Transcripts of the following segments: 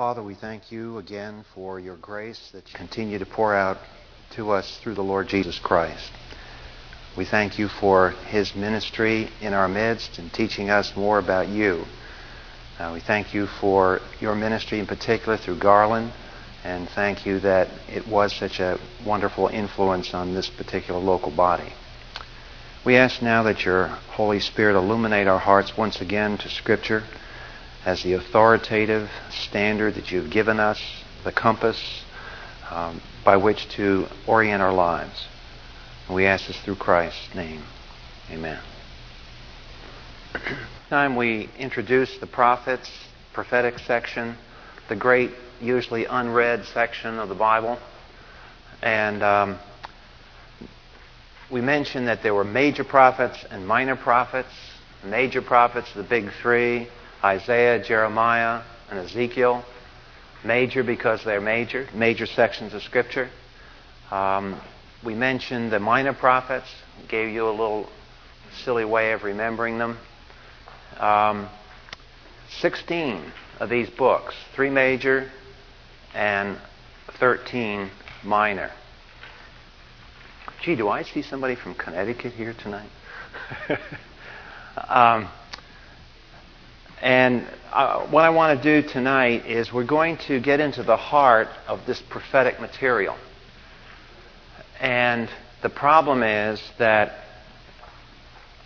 Father, we thank you again for your grace that you continue to pour out to us through the Lord Jesus Christ. We thank you for his ministry in our midst and teaching us more about you. Uh, we thank you for your ministry in particular through Garland, and thank you that it was such a wonderful influence on this particular local body. We ask now that your Holy Spirit illuminate our hearts once again to Scripture as the authoritative standard that you've given us, the compass um, by which to orient our lives. And we ask this through Christ's name. Amen. time we introduce the prophets, prophetic section, the great, usually unread section of the Bible. And um, we mentioned that there were major prophets and minor prophets. Major prophets, the big three Isaiah, Jeremiah, and Ezekiel. Major because they're major, major sections of Scripture. Um, we mentioned the minor prophets, gave you a little silly way of remembering them. Um, 16 of these books, three major and 13 minor. Gee, do I see somebody from Connecticut here tonight? um, and uh, what I want to do tonight is we're going to get into the heart of this prophetic material. And the problem is that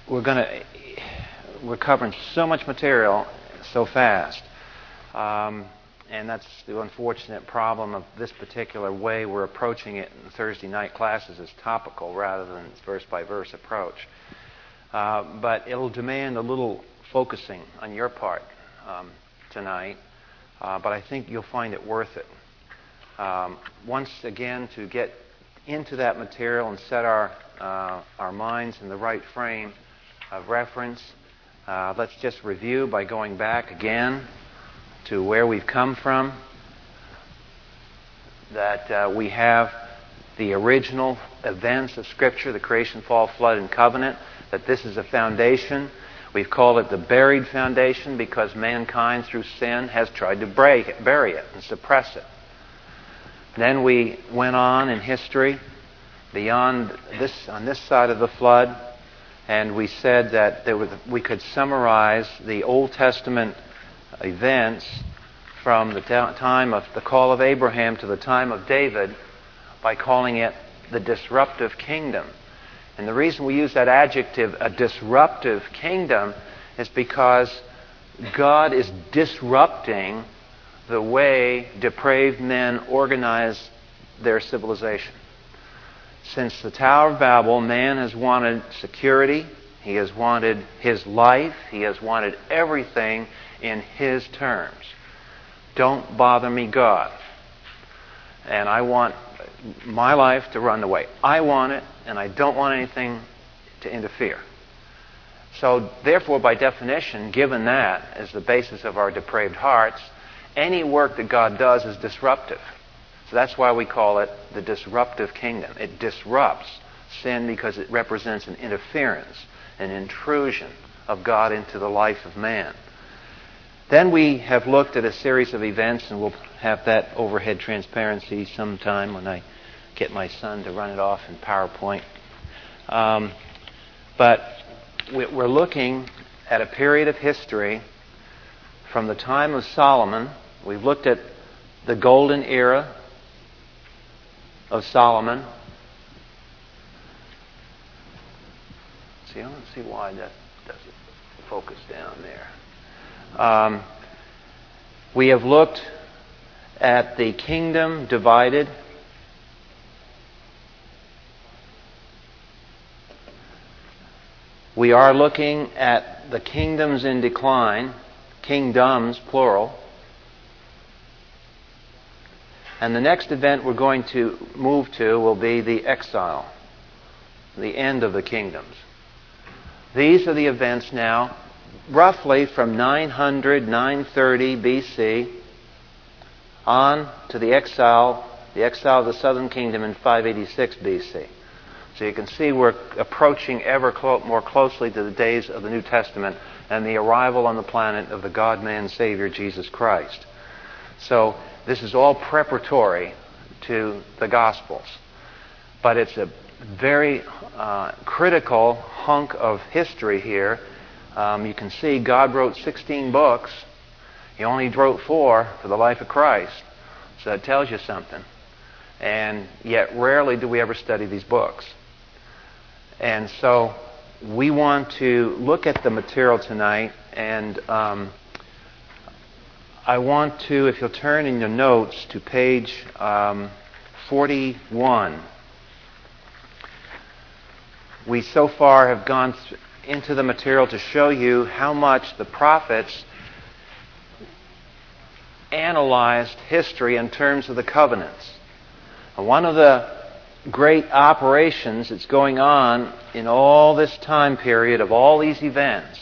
we're going to we're covering so much material so fast. Um, and that's the unfortunate problem of this particular way we're approaching it in Thursday night classes is topical rather than verse by verse approach. Uh, but it'll demand a little focusing on your part um, tonight, uh, but I think you'll find it worth it. Um, once again, to get into that material and set our, uh, our minds in the right frame of reference, uh, let's just review by going back again to where we've come from. That uh, we have the original events of Scripture, the creation, fall, flood, and covenant, that this is a foundation We've called it the buried foundation because mankind, through sin, has tried to it, bury it and suppress it. Then we went on in history beyond this, on this side of the flood, and we said that was, we could summarize the Old Testament events from the time of the call of Abraham to the time of David by calling it the disruptive kingdom. And the reason we use that adjective, a disruptive kingdom, is because God is disrupting the way depraved men organize their civilization. Since the Tower of Babel, man has wanted security, he has wanted his life, he has wanted everything in his terms. Don't bother me, God. And I want my life to run the way I want it, and I don't want anything to interfere. So, therefore, by definition, given that as the basis of our depraved hearts, any work that God does is disruptive. So that's why we call it the disruptive kingdom. It disrupts sin because it represents an interference, an intrusion of God into the life of man. Then we have looked at a series of events, and we'll have that overhead transparency sometime when I get my son to run it off in PowerPoint. Um, but we're looking at a period of history from the time of Solomon. We've looked at the golden era of Solomon. See, I don't see why that doesn't focus down there. Um, we have looked at the kingdom divided We are looking at the kingdoms in decline, kingdoms, plural. And the next event we're going to move to will be the exile, the end of the kingdoms. These are the events now, roughly from 900, 930 BC on to the exile, the exile of the southern kingdom in 586 BC. So you can see we're approaching ever clo- more closely to the days of the New Testament and the arrival on the planet of the God man Savior Jesus Christ. So this is all preparatory to the Gospels. But it's a very uh, critical hunk of history here. Um, you can see God wrote 16 books. He only wrote four for the life of Christ. So that tells you something. And yet, rarely do we ever study these books. And so, we want to look at the material tonight, and um, I want to, if you'll turn in your notes to page um, 41. We so far have gone into the material to show you how much the prophets analyzed history in terms of the covenants. One of the great operations that's going on in all this time period of all these events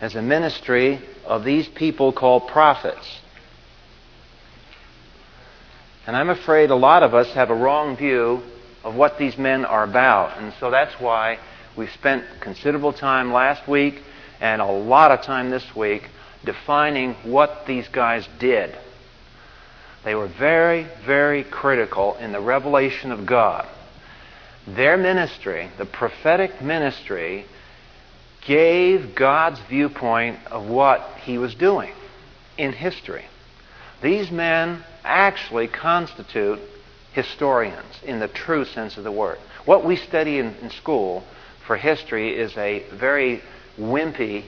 as a ministry of these people called prophets. And I'm afraid a lot of us have a wrong view of what these men are about. And so that's why we spent considerable time last week and a lot of time this week defining what these guys did. They were very, very critical in the revelation of God. Their ministry, the prophetic ministry, gave God's viewpoint of what he was doing in history. These men actually constitute historians in the true sense of the word. What we study in, in school for history is a very wimpy,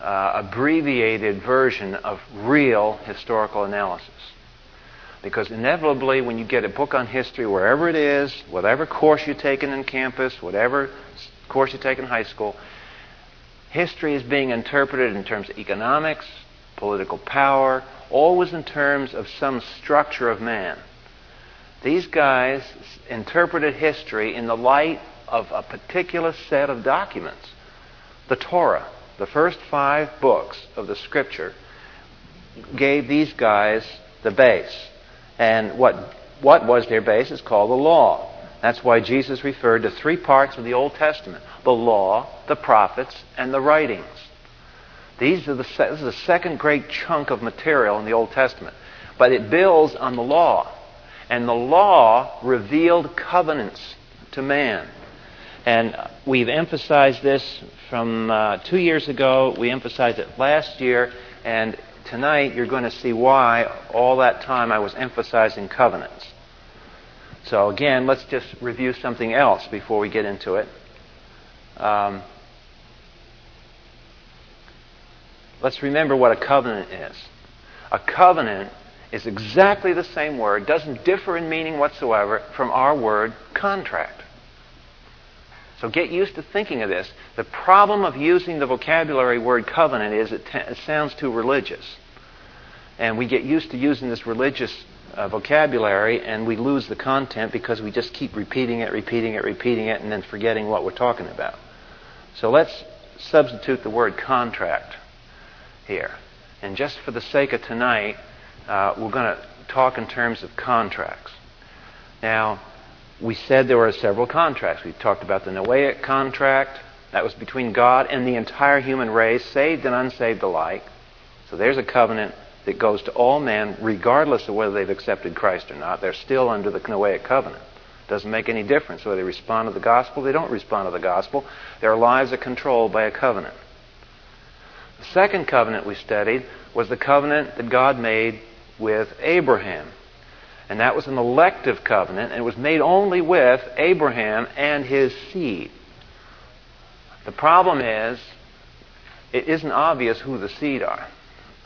uh, abbreviated version of real historical analysis. Because inevitably, when you get a book on history, wherever it is, whatever course you've taken in campus, whatever course you take in high school, history is being interpreted in terms of economics, political power, always in terms of some structure of man. These guys interpreted history in the light of a particular set of documents. The Torah, the first five books of the Scripture, gave these guys the base. And what, what was their base is called the law. That's why Jesus referred to three parts of the Old Testament the law, the prophets, and the writings. These are the, this is the second great chunk of material in the Old Testament. But it builds on the law. And the law revealed covenants to man. And we've emphasized this from uh, two years ago. We emphasized it last year. And tonight you're going to see why all that time I was emphasizing covenants. So, again, let's just review something else before we get into it. Um, let's remember what a covenant is. A covenant is exactly the same word, doesn't differ in meaning whatsoever from our word contract. So get used to thinking of this. The problem of using the vocabulary word covenant is it, t- it sounds too religious. And we get used to using this religious uh, vocabulary and we lose the content because we just keep repeating it, repeating it, repeating it, and then forgetting what we're talking about. So let's substitute the word contract here. And just for the sake of tonight, uh, we're going to talk in terms of contracts. Now, we said there were several contracts. We talked about the Noahic contract. That was between God and the entire human race, saved and unsaved alike. So there's a covenant that goes to all men, regardless of whether they've accepted Christ or not. They're still under the Noahic covenant. Doesn't make any difference whether they respond to the gospel, they don't respond to the gospel. Their lives are controlled by a covenant. The second covenant we studied was the covenant that God made with Abraham. And that was an elective covenant, and it was made only with Abraham and his seed. The problem is, it isn't obvious who the seed are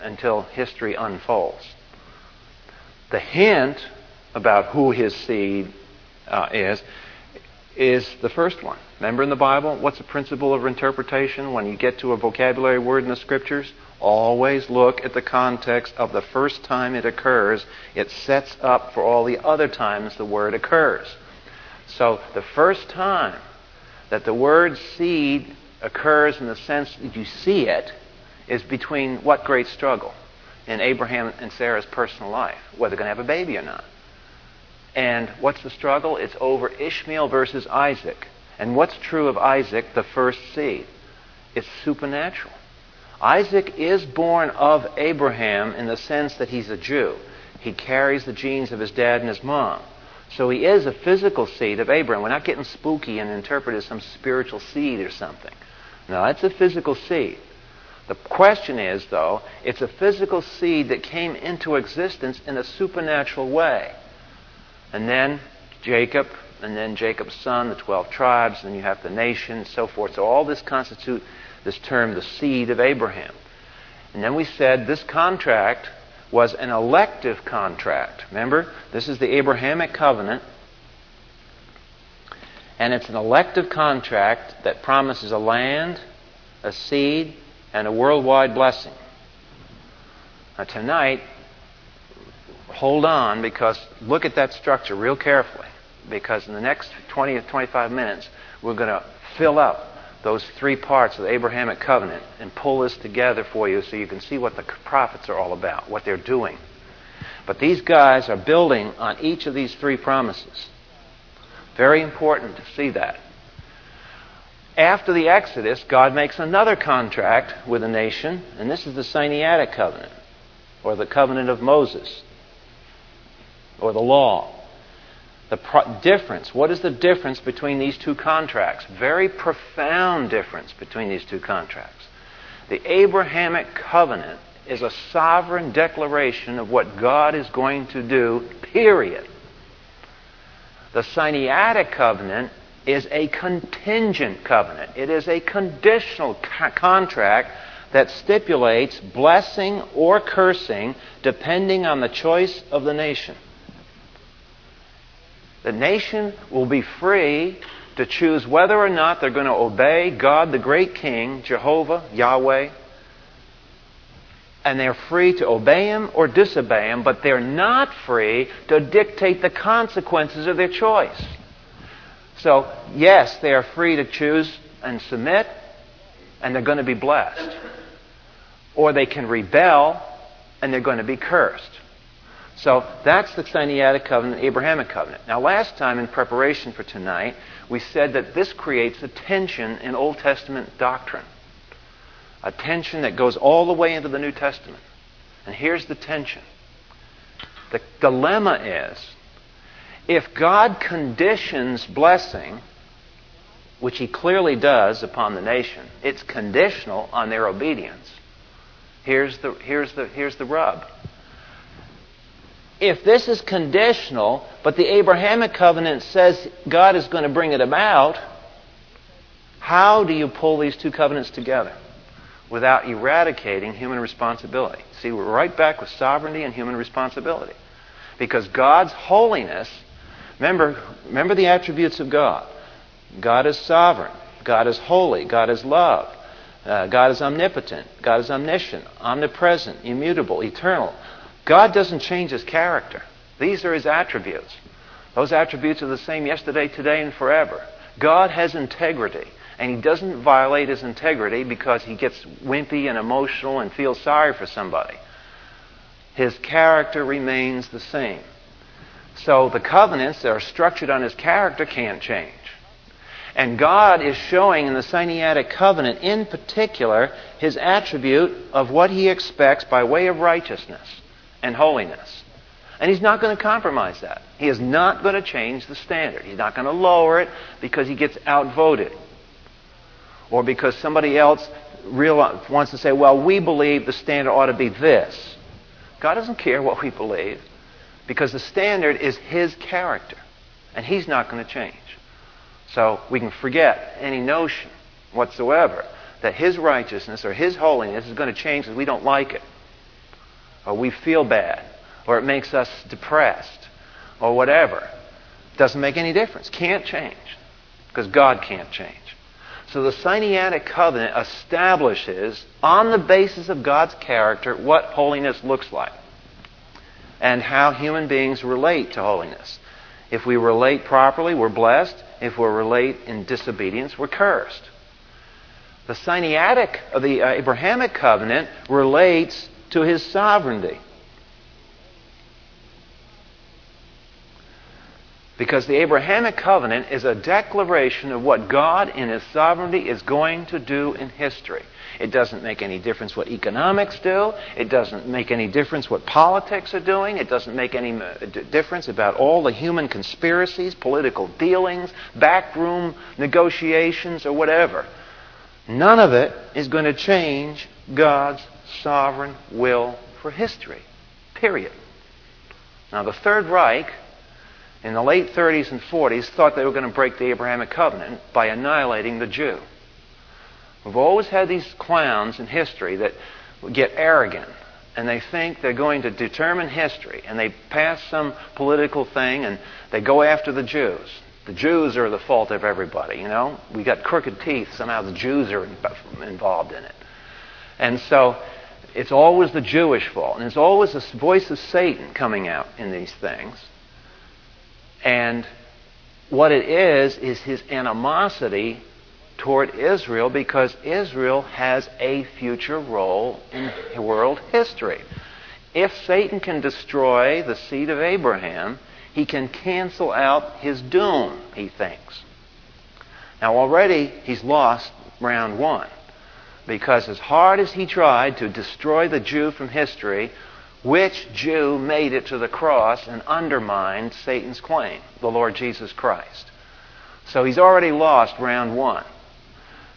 until history unfolds. The hint about who his seed uh, is is the first one. Remember in the Bible, what's the principle of interpretation when you get to a vocabulary word in the scriptures? Always look at the context of the first time it occurs. It sets up for all the other times the word occurs. So the first time that the word seed occurs in the sense that you see it is between what great struggle in Abraham and Sarah's personal life, whether they're going to have a baby or not. And what's the struggle? It's over Ishmael versus Isaac. And what's true of Isaac, the first seed? It's supernatural. Isaac is born of Abraham in the sense that he's a Jew. He carries the genes of his dad and his mom. So he is a physical seed of Abraham. We're not getting spooky and interpret it as some spiritual seed or something. No, it's a physical seed. The question is, though, it's a physical seed that came into existence in a supernatural way. And then Jacob, and then Jacob's son, the 12 tribes, and then you have the nation, and so forth. So all this constitute this term, the seed of Abraham. And then we said this contract was an elective contract. Remember, this is the Abrahamic covenant. And it's an elective contract that promises a land, a seed, and a worldwide blessing. Now, tonight, hold on because look at that structure real carefully. Because in the next 20 or 25 minutes, we're going to fill up those three parts of the Abrahamic covenant and pull this together for you so you can see what the prophets are all about, what they're doing. But these guys are building on each of these three promises. Very important to see that. After the Exodus, God makes another contract with a nation, and this is the Sinaitic covenant, or the covenant of Moses, or the law. The pro- difference, what is the difference between these two contracts? Very profound difference between these two contracts. The Abrahamic covenant is a sovereign declaration of what God is going to do, period. The Sinaitic covenant is a contingent covenant. It is a conditional co- contract that stipulates blessing or cursing depending on the choice of the nation. The nation will be free to choose whether or not they're going to obey God, the great King, Jehovah, Yahweh, and they're free to obey Him or disobey Him, but they're not free to dictate the consequences of their choice. So, yes, they are free to choose and submit, and they're going to be blessed. Or they can rebel, and they're going to be cursed. So that's the Sinaitic covenant, the Abrahamic covenant. Now, last time in preparation for tonight, we said that this creates a tension in Old Testament doctrine. A tension that goes all the way into the New Testament. And here's the tension. The dilemma is if God conditions blessing, which He clearly does upon the nation, it's conditional on their obedience. Here's the, here's the, here's the rub. If this is conditional, but the Abrahamic covenant says God is going to bring it about, how do you pull these two covenants together without eradicating human responsibility? See, we're right back with sovereignty and human responsibility. Because God's holiness Remember, remember the attributes of God. God is sovereign. God is holy. God is love. Uh, God is omnipotent. God is omniscient, omnipresent, immutable, eternal. God doesn't change his character. These are his attributes. Those attributes are the same yesterday, today, and forever. God has integrity, and he doesn't violate his integrity because he gets wimpy and emotional and feels sorry for somebody. His character remains the same. So the covenants that are structured on his character can't change. And God is showing in the Sinaitic covenant, in particular, his attribute of what he expects by way of righteousness and holiness. And he's not going to compromise that. He is not going to change the standard. He's not going to lower it because he gets outvoted. Or because somebody else real, wants to say, well, we believe the standard ought to be this. God doesn't care what we believe. Because the standard is his character, and he's not going to change. So we can forget any notion whatsoever that his righteousness or his holiness is going to change because we don't like it, or we feel bad, or it makes us depressed, or whatever. Doesn't make any difference. Can't change because God can't change. So the Sinaitic covenant establishes, on the basis of God's character, what holiness looks like and how human beings relate to holiness. If we relate properly, we're blessed. If we relate in disobedience, we're cursed. The Sinaitic, of the uh, Abrahamic covenant, relates to his sovereignty. Because the Abrahamic covenant is a declaration of what God in His sovereignty is going to do in history. It doesn't make any difference what economics do. It doesn't make any difference what politics are doing. It doesn't make any uh, difference about all the human conspiracies, political dealings, backroom negotiations, or whatever. None of it is going to change God's sovereign will for history. Period. Now, the Third Reich in the late 30s and 40s thought they were going to break the Abrahamic covenant by annihilating the Jew. We've always had these clowns in history that get arrogant and they think they're going to determine history and they pass some political thing and they go after the Jews. The Jews are the fault of everybody, you know? We got crooked teeth, somehow the Jews are involved in it. And so it's always the Jewish fault. And there's always a voice of Satan coming out in these things. And what it is, is his animosity toward Israel because Israel has a future role in world history. If Satan can destroy the seed of Abraham, he can cancel out his doom, he thinks. Now, already he's lost round one because, as hard as he tried to destroy the Jew from history, which Jew made it to the cross and undermined Satan's claim? The Lord Jesus Christ. So he's already lost round one.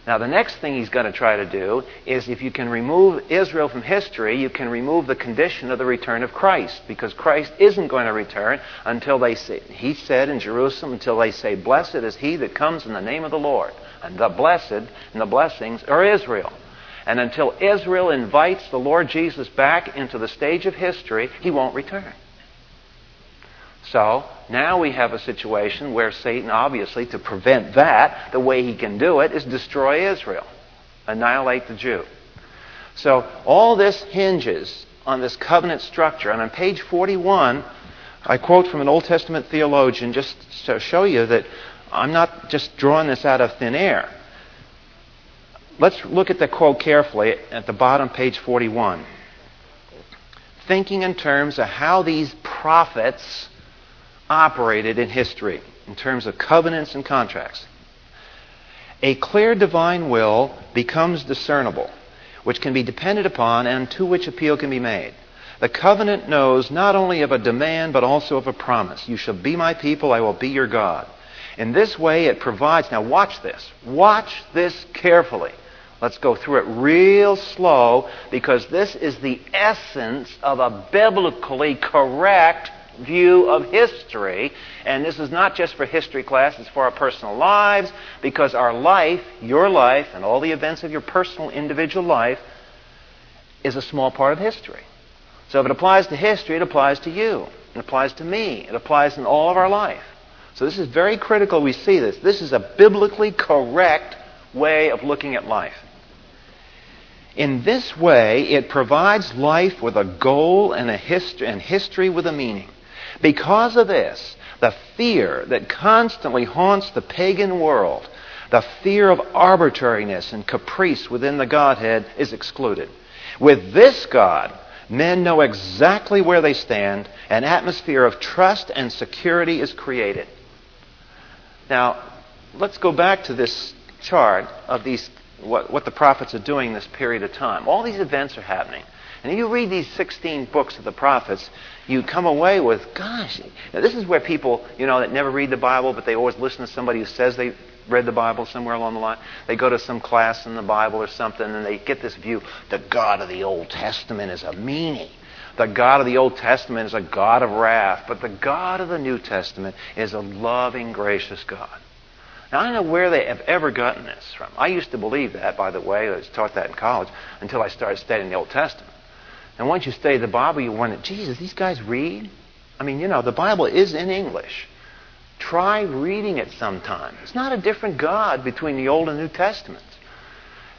Now, the next thing he's going to try to do is if you can remove Israel from history, you can remove the condition of the return of Christ, because Christ isn't going to return until they say, he said in Jerusalem, until they say, Blessed is he that comes in the name of the Lord. And the blessed and the blessings are Israel. And until Israel invites the Lord Jesus back into the stage of history, he won't return. So now we have a situation where Satan, obviously, to prevent that, the way he can do it is destroy Israel, annihilate the Jew. So all this hinges on this covenant structure. And on page 41, I quote from an Old Testament theologian just to show you that I'm not just drawing this out of thin air. Let's look at the quote carefully at the bottom, page 41. Thinking in terms of how these prophets operated in history in terms of covenants and contracts. A clear divine will becomes discernible, which can be depended upon and to which appeal can be made. The covenant knows not only of a demand, but also of a promise. You shall be my people, I will be your God. In this way, it provides. Now, watch this. Watch this carefully. Let's go through it real slow because this is the essence of a biblically correct view of history. And this is not just for history class, it's for our personal lives, because our life, your life, and all the events of your personal individual life is a small part of history. So if it applies to history, it applies to you. It applies to me. It applies in all of our life. So this is very critical we see this. This is a biblically correct way of looking at life. In this way, it provides life with a goal and a history and history with a meaning. Because of this, the fear that constantly haunts the pagan world, the fear of arbitrariness and caprice within the Godhead, is excluded. With this God, men know exactly where they stand, an atmosphere of trust and security is created. Now, let's go back to this chart of these what, what the prophets are doing this period of time. All these events are happening. And if you read these 16 books of the prophets, you come away with, gosh, now this is where people, you know, that never read the Bible, but they always listen to somebody who says they read the Bible somewhere along the line. They go to some class in the Bible or something, and they get this view the God of the Old Testament is a meanie. The God of the Old Testament is a God of wrath, but the God of the New Testament is a loving, gracious God. Now, I don't know where they have ever gotten this from. I used to believe that, by the way. I was taught that in college until I started studying the Old Testament. And once you study the Bible, you wonder, Jesus, these guys read? I mean, you know, the Bible is in English. Try reading it sometime. It's not a different God between the Old and New Testaments.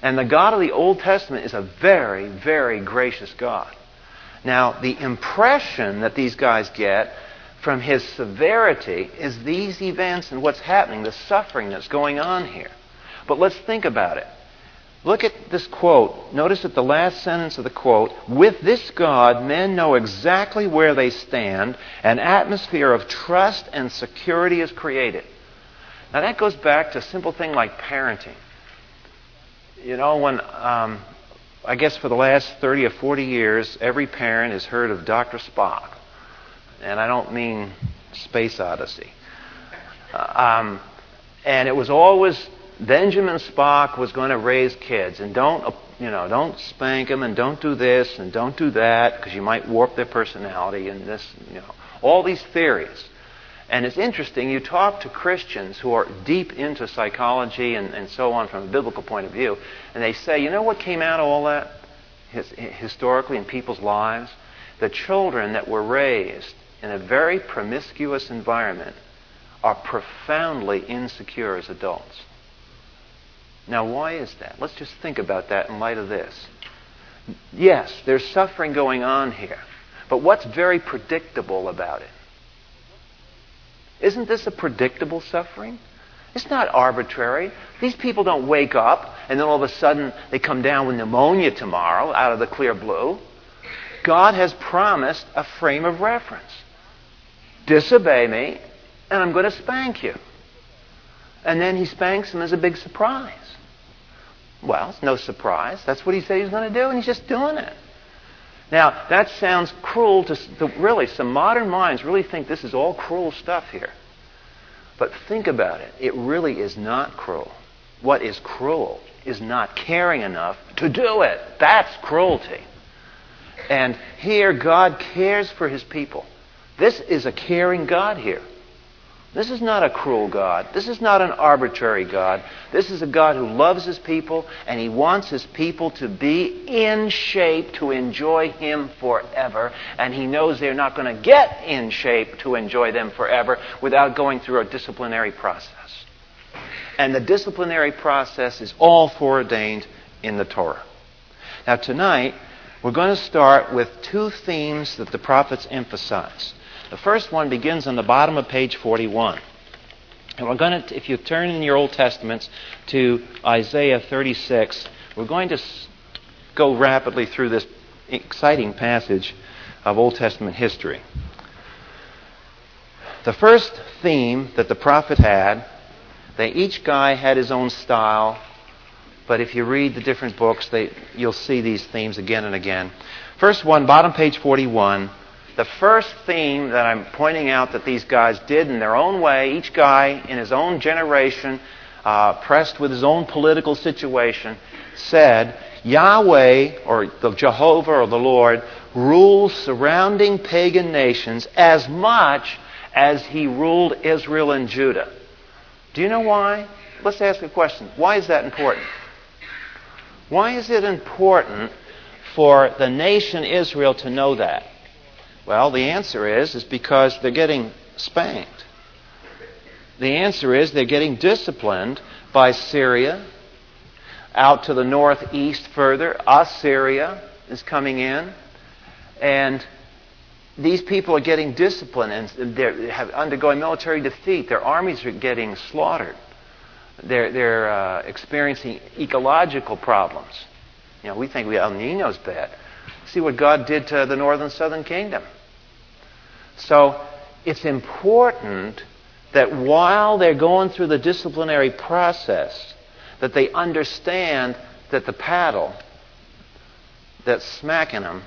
And the God of the Old Testament is a very, very gracious God. Now, the impression that these guys get from his severity is these events and what's happening, the suffering that's going on here. But let's think about it. Look at this quote. Notice at the last sentence of the quote With this God, men know exactly where they stand. An atmosphere of trust and security is created. Now, that goes back to a simple thing like parenting. You know, when, um, I guess for the last 30 or 40 years, every parent has heard of Dr. Spock. And I don't mean Space Odyssey. Uh, um, and it was always Benjamin Spock was going to raise kids, and don't you know, don't spank them, and don't do this, and don't do that, because you might warp their personality, and this, you know, all these theories. And it's interesting, you talk to Christians who are deep into psychology and, and so on from a biblical point of view, and they say, you know what came out of all that historically in people's lives? The children that were raised in a very promiscuous environment are profoundly insecure as adults. Now, why is that? Let's just think about that in light of this. Yes, there's suffering going on here, but what's very predictable about it? Isn't this a predictable suffering? It's not arbitrary. These people don't wake up and then all of a sudden they come down with pneumonia tomorrow out of the clear blue. God has promised a frame of reference. Disobey me, and I'm going to spank you. And then he spanks them as a big surprise. Well, it's no surprise. That's what he said he was going to do, and he's just doing it. Now, that sounds cruel to, to, really, some modern minds really think this is all cruel stuff here. But think about it. It really is not cruel. What is cruel is not caring enough to do it. That's cruelty. And here, God cares for his people. This is a caring God here. This is not a cruel God. This is not an arbitrary God. This is a God who loves his people and he wants his people to be in shape to enjoy him forever. And he knows they're not going to get in shape to enjoy them forever without going through a disciplinary process. And the disciplinary process is all foreordained in the Torah. Now, tonight, we're going to start with two themes that the prophets emphasize. The first one begins on the bottom of page 41. And we're going to, if you turn in your Old Testaments to Isaiah 36, we're going to go rapidly through this exciting passage of Old Testament history. The first theme that the prophet had, they each guy had his own style, but if you read the different books, they, you'll see these themes again and again. First one, bottom page 41, the first theme that I'm pointing out that these guys did in their own way, each guy in his own generation, uh, pressed with his own political situation, said, Yahweh, or the Jehovah, or the Lord, rules surrounding pagan nations as much as he ruled Israel and Judah. Do you know why? Let's ask a question. Why is that important? Why is it important for the nation Israel to know that? Well, the answer is is because they're getting spanked. The answer is they're getting disciplined by Syria. Out to the northeast further, Assyria is coming in. And these people are getting disciplined and they're undergoing military defeat. Their armies are getting slaughtered. They're, they're uh, experiencing ecological problems. You know, we think we, El Nino's bad. See what God did to the northern southern kingdom. So it's important that while they're going through the disciplinary process, that they understand that the paddle that's smacking them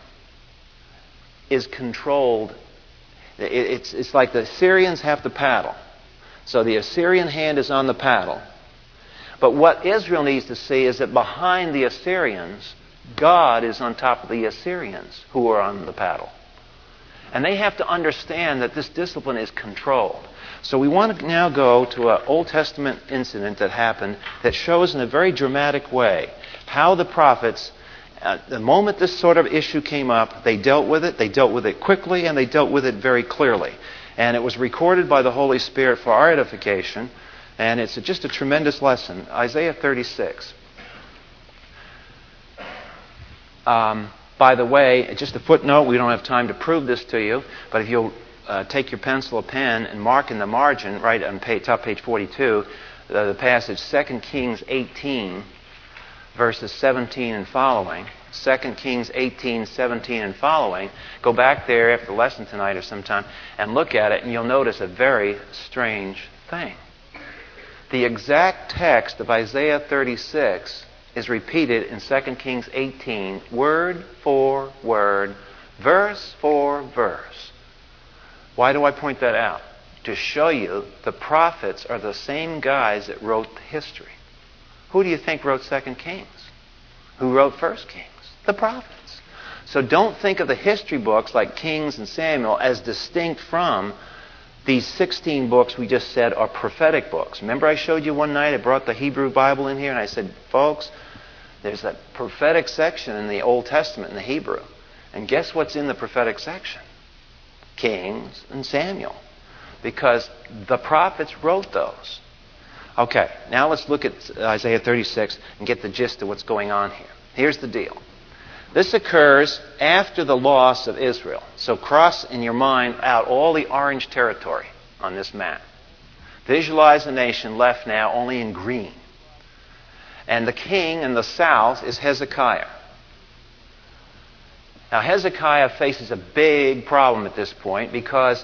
is controlled. It's, it's like the Assyrians have the paddle. So the Assyrian hand is on the paddle. But what Israel needs to see is that behind the Assyrians, God is on top of the Assyrians who are on the paddle. And they have to understand that this discipline is controlled. So we want to now go to an Old Testament incident that happened that shows in a very dramatic way how the prophets, at the moment this sort of issue came up, they dealt with it. They dealt with it quickly and they dealt with it very clearly. And it was recorded by the Holy Spirit for our edification. And it's just a tremendous lesson. Isaiah 36. Um, by the way, just a footnote, we don't have time to prove this to you, but if you'll uh, take your pencil or pen and mark in the margin, right on page, top page 42, uh, the passage 2 Kings 18, verses 17 and following, 2 Kings 18, 17 and following, go back there after the lesson tonight or sometime and look at it, and you'll notice a very strange thing. The exact text of Isaiah 36 is repeated in 2 Kings 18, word for word, verse for verse. Why do I point that out? To show you the prophets are the same guys that wrote the history. Who do you think wrote 2 Kings? Who wrote 1 Kings? The prophets. So don't think of the history books like Kings and Samuel as distinct from these 16 books we just said are prophetic books. Remember, I showed you one night, I brought the Hebrew Bible in here, and I said, folks, there's that prophetic section in the Old Testament in the Hebrew. And guess what's in the prophetic section? Kings and Samuel. Because the prophets wrote those. Okay, now let's look at Isaiah 36 and get the gist of what's going on here. Here's the deal. This occurs after the loss of Israel. So cross in your mind out all the orange territory on this map. Visualize the nation left now only in green. And the king in the south is Hezekiah. Now, Hezekiah faces a big problem at this point because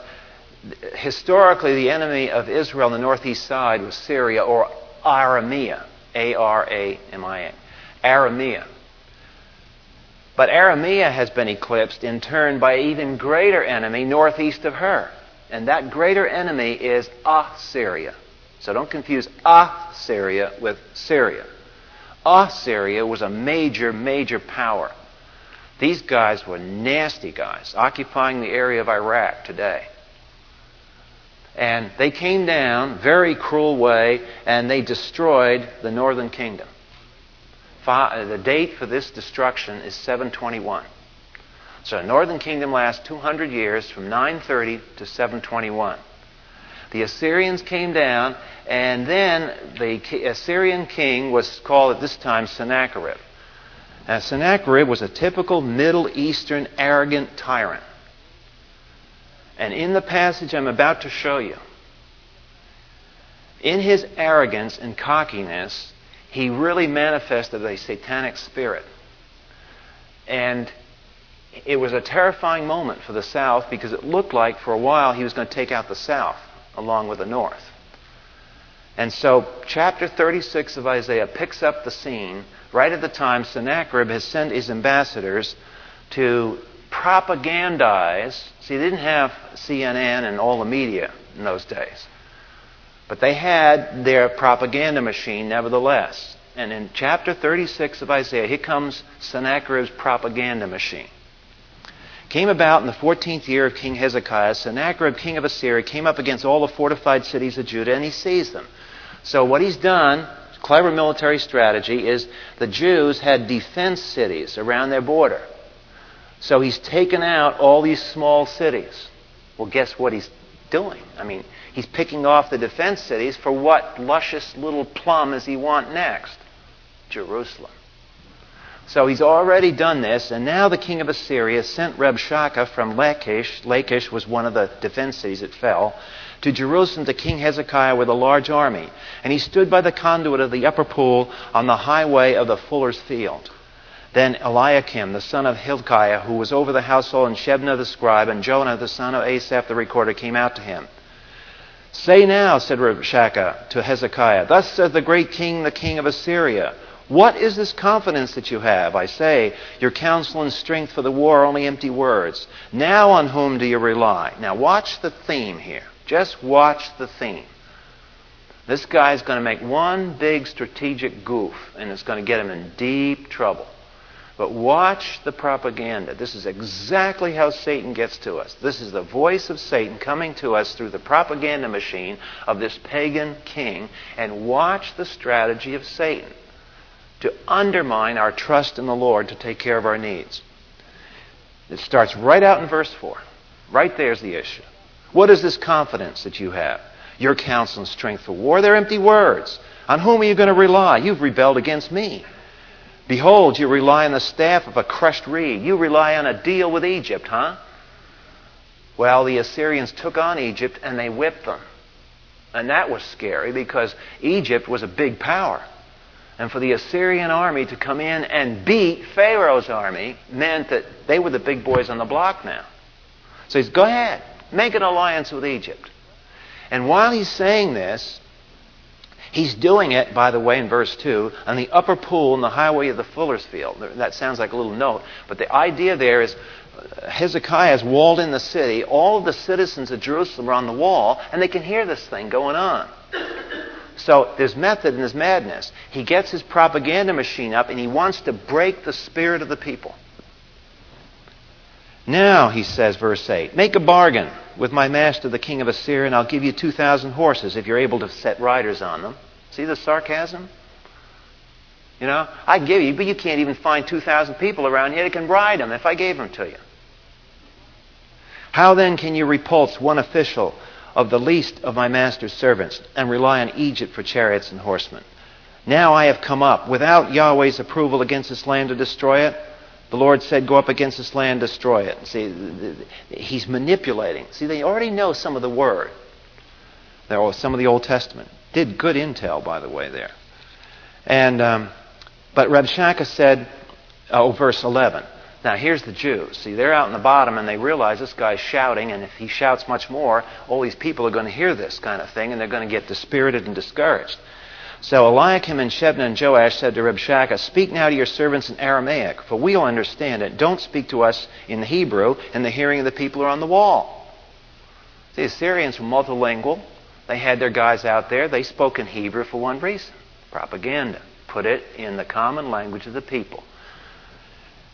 historically the enemy of Israel on the northeast side was Syria or Aramea. A R A M I A. Aramea. But Aramea has been eclipsed in turn by an even greater enemy northeast of her. And that greater enemy is Assyria. So don't confuse Assyria with Syria. Assyria was a major, major power. These guys were nasty guys, occupying the area of Iraq today. And they came down very cruel way and they destroyed the northern kingdom. The date for this destruction is 721. So the northern kingdom lasts 200 years from 930 to 721. The Assyrians came down, and then the Assyrian king was called at this time Sennacherib. Now, Sennacherib was a typical Middle Eastern arrogant tyrant. And in the passage I'm about to show you, in his arrogance and cockiness, he really manifested a satanic spirit. And it was a terrifying moment for the South because it looked like for a while he was going to take out the South along with the North. And so, chapter 36 of Isaiah picks up the scene right at the time Sennacherib has sent his ambassadors to propagandize. See, they didn't have CNN and all the media in those days. But they had their propaganda machine nevertheless. And in chapter 36 of Isaiah, here comes Sennacherib's propaganda machine. Came about in the 14th year of King Hezekiah, Sennacherib, king of Assyria, came up against all the fortified cities of Judah and he seized them. So what he's done, clever military strategy, is the Jews had defense cities around their border. So he's taken out all these small cities. Well, guess what he's doing? I mean, He's picking off the defense cities for what luscious little plum does he want next? Jerusalem. So he's already done this, and now the king of Assyria sent Rabshakeh from Lachish. Lachish was one of the defense cities that fell, to Jerusalem to King Hezekiah with a large army. And he stood by the conduit of the upper pool on the highway of the fuller's field. Then Eliakim, the son of Hilkiah, who was over the household, and Shebna the scribe, and Joah, the son of Asaph the recorder, came out to him. Say now, said Rabshakeh to Hezekiah, Thus says the great king, the king of Assyria. What is this confidence that you have? I say, your counsel and strength for the war are only empty words. Now on whom do you rely? Now watch the theme here. Just watch the theme. This guy's going to make one big strategic goof, and it's going to get him in deep trouble. But watch the propaganda. This is exactly how Satan gets to us. This is the voice of Satan coming to us through the propaganda machine of this pagan king. And watch the strategy of Satan to undermine our trust in the Lord to take care of our needs. It starts right out in verse 4. Right there's the issue. What is this confidence that you have? Your counsel and strength for war, they're empty words. On whom are you going to rely? You've rebelled against me. Behold, you rely on the staff of a crushed reed. You rely on a deal with Egypt, huh? Well, the Assyrians took on Egypt and they whipped them. And that was scary because Egypt was a big power. And for the Assyrian army to come in and beat Pharaoh's army meant that they were the big boys on the block now. So he he's, go ahead, make an alliance with Egypt. And while he's saying this, he's doing it, by the way, in verse 2, on the upper pool in the highway of the fuller's field. That sounds like a little note, but the idea there is uh, Hezekiah has walled in the city. All the citizens of Jerusalem are on the wall, and they can hear this thing going on. So there's method in his madness. He gets his propaganda machine up and he wants to break the spirit of the people. Now, he says, verse 8, make a bargain with my master, the king of Assyria, and I'll give you 2,000 horses if you're able to set riders on them. See the sarcasm? You know, I give you, but you can't even find 2,000 people around here that can ride them if I gave them to you. How then can you repulse one official of the least of my master's servants and rely on Egypt for chariots and horsemen. Now I have come up without Yahweh's approval against this land to destroy it. The Lord said, Go up against this land, destroy it. See, he's manipulating. See, they already know some of the word. Some of the Old Testament. Did good intel, by the way, there. And um, but Rabshakeh said, oh, verse 11. Now, here's the Jews. See, they're out in the bottom and they realize this guy's shouting, and if he shouts much more, all these people are going to hear this kind of thing and they're going to get dispirited and discouraged. So Eliakim and Shebna and Joah said to Rabshakeh, Speak now to your servants in Aramaic, for we'll understand it. Don't speak to us in Hebrew in the hearing of the people are on the wall. The Assyrians were multilingual. They had their guys out there. They spoke in Hebrew for one reason propaganda. Put it in the common language of the people.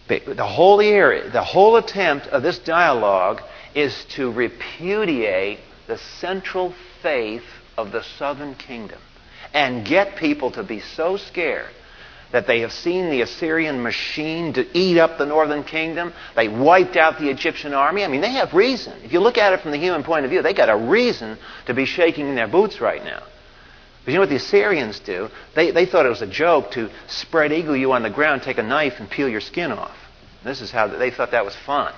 The whole, area, the whole attempt of this dialogue is to repudiate the central faith of the southern kingdom and get people to be so scared that they have seen the Assyrian machine to eat up the northern kingdom. They wiped out the Egyptian army. I mean, they have reason. If you look at it from the human point of view, they got a reason to be shaking in their boots right now. But you know what the Assyrians do? They, they thought it was a joke to spread eagle you on the ground, take a knife, and peel your skin off. This is how they thought that was fun.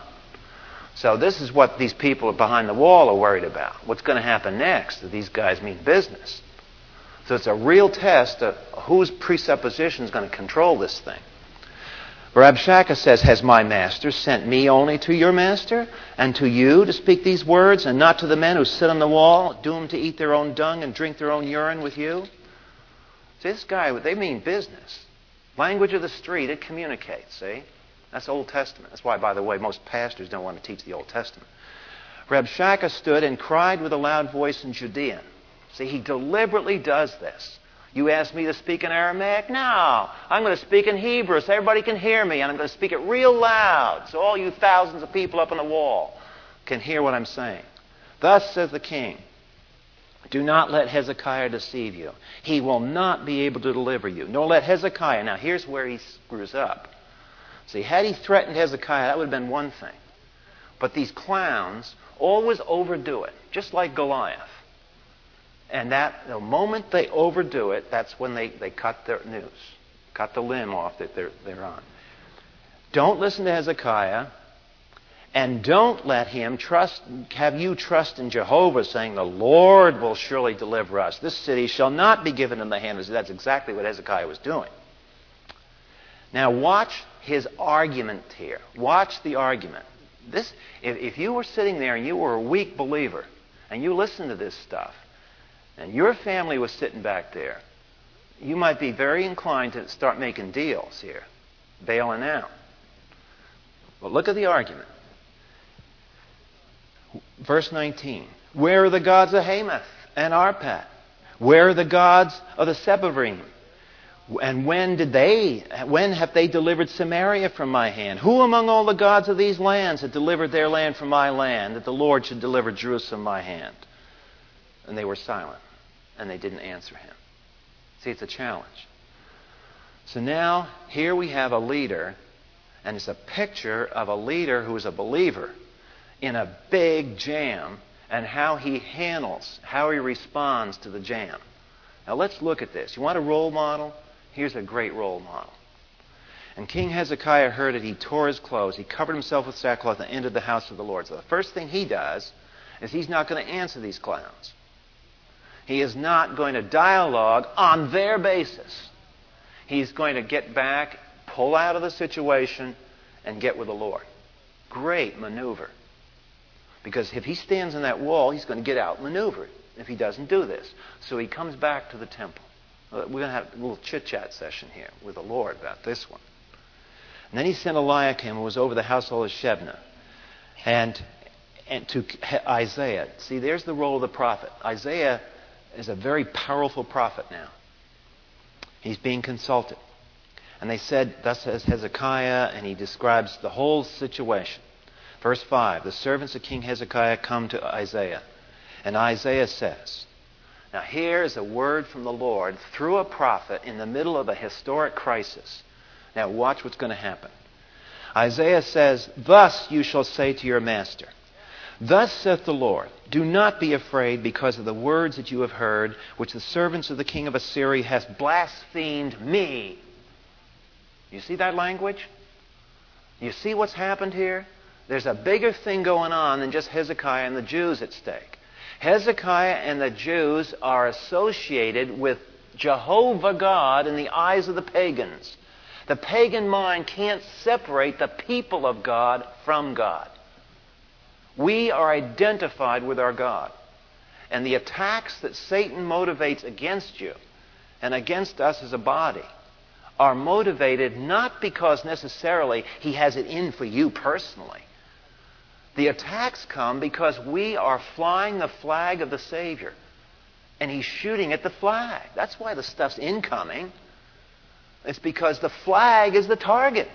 So this is what these people behind the wall are worried about. What's going to happen next? Do these guys mean business? So it's a real test of whose presupposition is going to control this thing. Rabshakeh says, Has my master sent me only to your master and to you to speak these words, and not to the men who sit on the wall, doomed to eat their own dung and drink their own urine with you? See, this guy, they mean business. Language of the street, it communicates, see? That's Old Testament. That's why, by the way, most pastors don't want to teach the Old Testament. Rabshakeh stood and cried with a loud voice in Judean. See, he deliberately does this. You ask me to speak in Aramaic? No. I'm going to speak in Hebrew so everybody can hear me, and I'm going to speak it real loud so all you thousands of people up on the wall can hear what I'm saying. Thus says the king Do not let Hezekiah deceive you. He will not be able to deliver you. Nor let Hezekiah. Now, here's where he screws up. See, had he threatened Hezekiah, that would have been one thing. But these clowns always overdo it, just like Goliath. And that the moment they overdo it, that's when they, they cut their news, cut the limb off that they're, they're on. Don't listen to Hezekiah, and don't let him trust, have you trust in Jehovah, saying, The Lord will surely deliver us. This city shall not be given in the hand of. That's exactly what Hezekiah was doing. Now, watch his argument here. Watch the argument. This, if, if you were sitting there and you were a weak believer and you listened to this stuff, and your family was sitting back there, you might be very inclined to start making deals here, bailing out. But look at the argument. Verse 19 Where are the gods of Hamath and Arpad? Where are the gods of the Sepharvaim? And when did they, when have they delivered Samaria from my hand? Who among all the gods of these lands had delivered their land from my land, that the Lord should deliver Jerusalem my hand? And they were silent, and they didn't answer him. See, it's a challenge. So now, here we have a leader, and it's a picture of a leader who is a believer in a big jam, and how he handles, how he responds to the jam. Now let's look at this. You want a role model? Here's a great role model. And King Hezekiah heard it. He tore his clothes. He covered himself with sackcloth and entered the house of the Lord. So the first thing he does is he's not going to answer these clowns. He is not going to dialogue on their basis. He's going to get back, pull out of the situation, and get with the Lord. Great maneuver. Because if he stands in that wall, he's going to get out. outmaneuvered if he doesn't do this. So he comes back to the temple. We're going to have a little chit chat session here with the Lord about this one. And then he sent Eliakim, who was over the household of Shebna, and, and to Isaiah. See, there's the role of the prophet. Isaiah is a very powerful prophet now. He's being consulted. And they said, Thus says Hezekiah, and he describes the whole situation. Verse 5 The servants of King Hezekiah come to Isaiah. And Isaiah says, Now here is a word from the Lord through a prophet in the middle of a historic crisis. Now watch what's going to happen. Isaiah says, Thus you shall say to your master, Thus saith the Lord, Do not be afraid because of the words that you have heard, which the servants of the king of Assyria hath blasphemed me. You see that language? You see what's happened here? There's a bigger thing going on than just Hezekiah and the Jews at stake. Hezekiah and the Jews are associated with Jehovah God in the eyes of the pagans. The pagan mind can't separate the people of God from God. We are identified with our God. And the attacks that Satan motivates against you and against us as a body are motivated not because necessarily he has it in for you personally. The attacks come because we are flying the flag of the Savior. And he's shooting at the flag. That's why the stuff's incoming. It's because the flag is the target.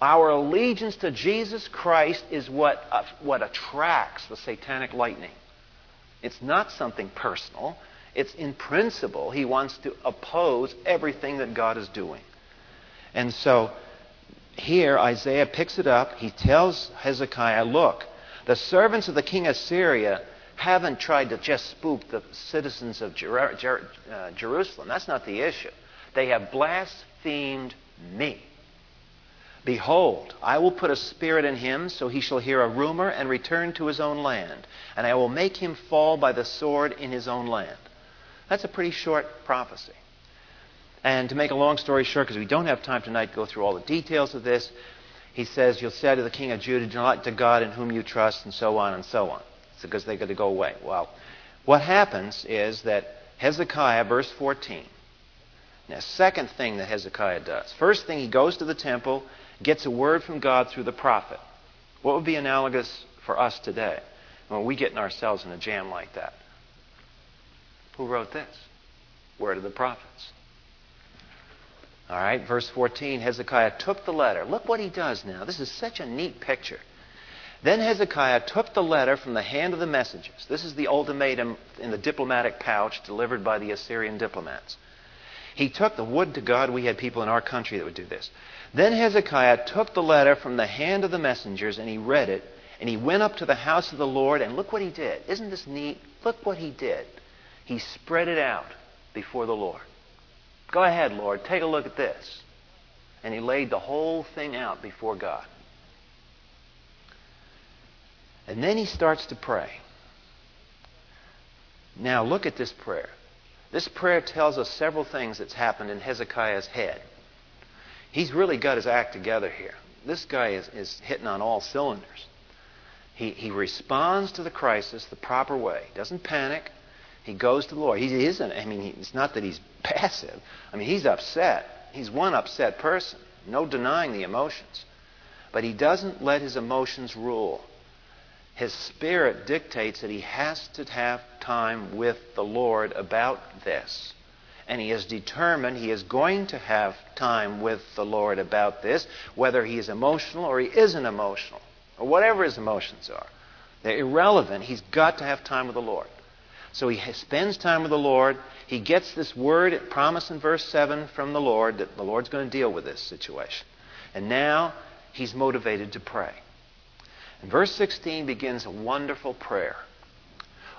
Our allegiance to Jesus Christ is what, uh, what attracts the satanic lightning. It's not something personal. It's in principle, he wants to oppose everything that God is doing. And so here, Isaiah picks it up. He tells Hezekiah, Look, the servants of the king of Syria haven't tried to just spook the citizens of Jer- Jer- uh, Jerusalem. That's not the issue. They have blasphemed me. Behold, I will put a spirit in him, so he shall hear a rumor and return to his own land, and I will make him fall by the sword in his own land. That's a pretty short prophecy. And to make a long story short, because we don't have time tonight to go through all the details of this, he says, You'll say to the king of Judah, Do not to God in whom you trust, and so on and so on. It's because they're going to go away. Well, what happens is that Hezekiah, verse 14, now, second thing that Hezekiah does. First thing, he goes to the temple, gets a word from God through the prophet. What would be analogous for us today when we get ourselves in a jam like that? Who wrote this? Word of the prophets. All right, verse 14 Hezekiah took the letter. Look what he does now. This is such a neat picture. Then Hezekiah took the letter from the hand of the messengers. This is the ultimatum in the diplomatic pouch delivered by the Assyrian diplomats. He took the wood to God. We had people in our country that would do this. Then Hezekiah took the letter from the hand of the messengers and he read it. And he went up to the house of the Lord. And look what he did. Isn't this neat? Look what he did. He spread it out before the Lord. Go ahead, Lord, take a look at this. And he laid the whole thing out before God. And then he starts to pray. Now, look at this prayer. This prayer tells us several things that's happened in Hezekiah's head. He's really got his act together here. This guy is, is hitting on all cylinders. He, he responds to the crisis the proper way. Doesn't panic. He goes to the Lord. He isn't, I mean, it's not that he's passive. I mean, he's upset. He's one upset person. No denying the emotions. But he doesn't let his emotions rule. His spirit dictates that he has to have time with the Lord about this. And he is determined he is going to have time with the Lord about this, whether he is emotional or he isn't emotional, or whatever his emotions are. They're irrelevant. He's got to have time with the Lord. So he spends time with the Lord. He gets this word, promise in verse 7 from the Lord that the Lord's going to deal with this situation. And now he's motivated to pray. And verse 16 begins a wonderful prayer.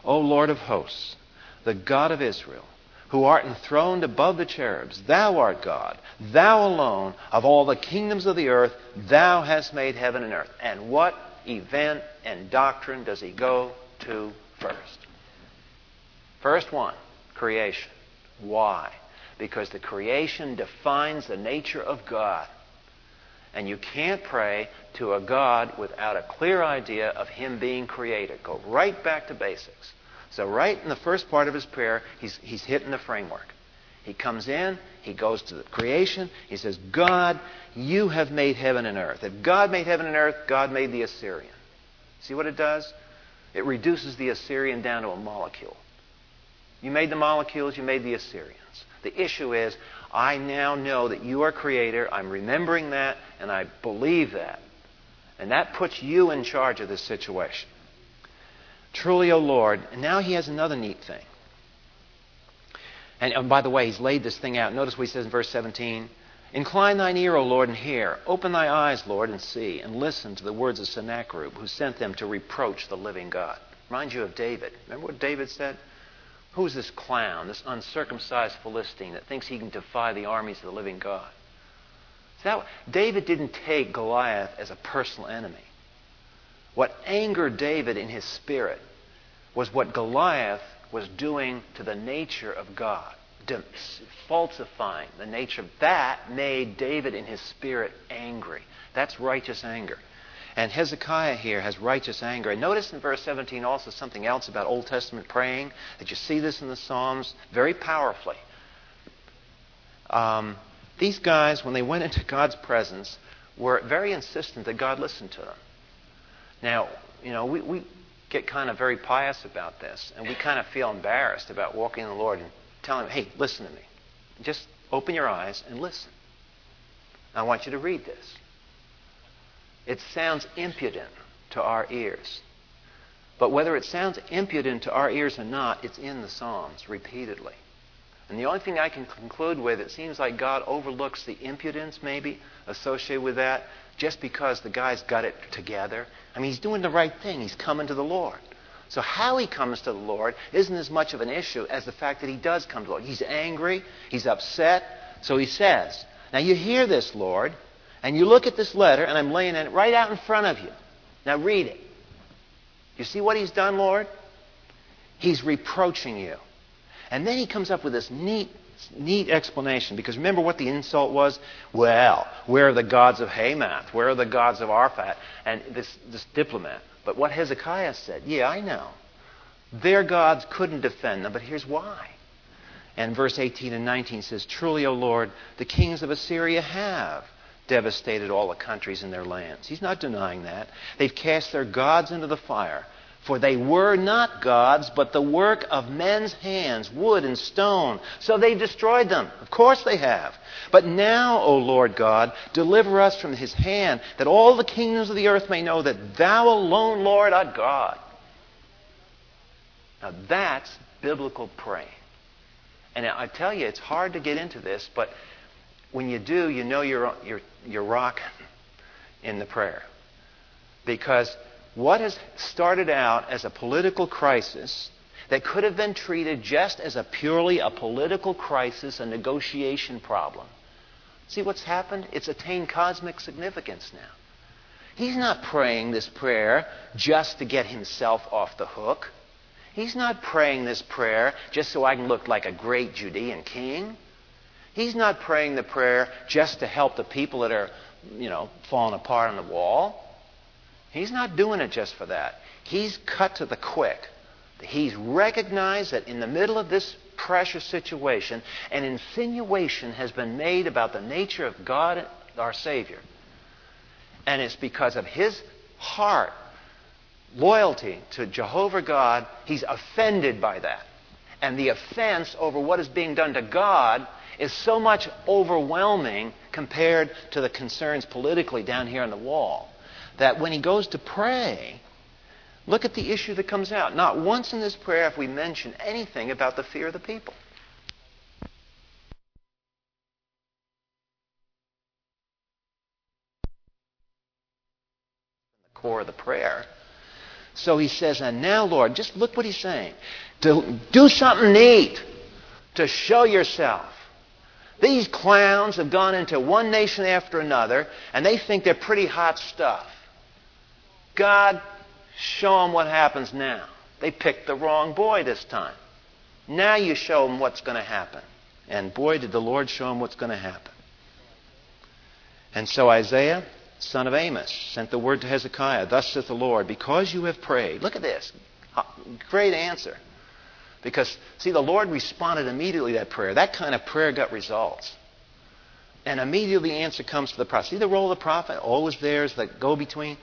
O Lord of hosts, the God of Israel, who art enthroned above the cherubs, thou art God, thou alone of all the kingdoms of the earth, thou hast made heaven and earth. And what event and doctrine does he go to first? First one, creation. Why? because the creation defines the nature of God. And you can't pray to a God without a clear idea of Him being created. Go right back to basics. So, right in the first part of his prayer, he's, he's hitting the framework. He comes in, he goes to the creation, he says, God, you have made heaven and earth. If God made heaven and earth, God made the Assyrian. See what it does? It reduces the Assyrian down to a molecule. You made the molecules, you made the Assyrians. The issue is, I now know that you are creator, I'm remembering that, and I believe that. And that puts you in charge of this situation. Truly, O Lord. And now he has another neat thing. And, and by the way, he's laid this thing out. Notice what he says in verse 17 Incline thine ear, O Lord, and hear. Open thy eyes, Lord, and see, and listen to the words of Sennacherib, who sent them to reproach the living God. Remind you of David. Remember what David said? Who's this clown, this uncircumcised Philistine that thinks he can defy the armies of the living God? So that, David didn't take Goliath as a personal enemy. What angered David in his spirit was what Goliath was doing to the nature of God, falsifying the nature. Of that made David in his spirit angry. That's righteous anger. And Hezekiah here has righteous anger. And notice in verse 17 also something else about Old Testament praying, that you see this in the Psalms very powerfully. Um, these guys, when they went into God's presence, were very insistent that God listened to them. Now, you know, we, we get kind of very pious about this, and we kind of feel embarrassed about walking in the Lord and telling him, hey, listen to me. Just open your eyes and listen. I want you to read this. It sounds impudent to our ears. But whether it sounds impudent to our ears or not, it's in the Psalms repeatedly. And the only thing I can conclude with, it seems like God overlooks the impudence, maybe, associated with that, just because the guy's got it together. I mean, he's doing the right thing. He's coming to the Lord. So, how he comes to the Lord isn't as much of an issue as the fact that he does come to the Lord. He's angry, he's upset, so he says, Now you hear this, Lord, and you look at this letter, and I'm laying it right out in front of you. Now read it. You see what he's done, Lord? He's reproaching you. And then he comes up with this neat, neat explanation. Because remember what the insult was? Well, where are the gods of Hamath? Where are the gods of Arpad? And this, this diplomat. But what Hezekiah said, yeah, I know. Their gods couldn't defend them, but here's why. And verse 18 and 19 says, Truly, O Lord, the kings of Assyria have devastated all the countries in their lands. He's not denying that. They've cast their gods into the fire. For they were not gods, but the work of men's hands, wood and stone. So they destroyed them. Of course they have. But now, O Lord God, deliver us from his hand, that all the kingdoms of the earth may know that thou alone, Lord, art God. Now that's biblical praying. And I tell you, it's hard to get into this, but when you do, you know you're, you're, you're rocking in the prayer. Because what has started out as a political crisis that could have been treated just as a purely a political crisis, a negotiation problem. See what's happened? It's attained cosmic significance now. He's not praying this prayer just to get himself off the hook. He's not praying this prayer just so I can look like a great Judean king. He's not praying the prayer just to help the people that are, you know, falling apart on the wall. He's not doing it just for that. He's cut to the quick. He's recognized that in the middle of this pressure situation, an insinuation has been made about the nature of God, our Savior. And it's because of his heart, loyalty to Jehovah God, he's offended by that. And the offense over what is being done to God is so much overwhelming compared to the concerns politically down here on the wall that when he goes to pray, look at the issue that comes out. Not once in this prayer have we mentioned anything about the fear of the people. The core of the prayer. So he says, and now, Lord, just look what he's saying. To do something neat to show yourself. These clowns have gone into one nation after another, and they think they're pretty hot stuff. God, show them what happens now. They picked the wrong boy this time. Now you show them what's going to happen. And boy, did the Lord show him what's going to happen. And so Isaiah, son of Amos, sent the word to Hezekiah Thus saith the Lord, because you have prayed. Look at this. Great answer. Because, see, the Lord responded immediately to that prayer. That kind of prayer got results. And immediately the answer comes to the prophet. See the role of the prophet? Always there is the go between.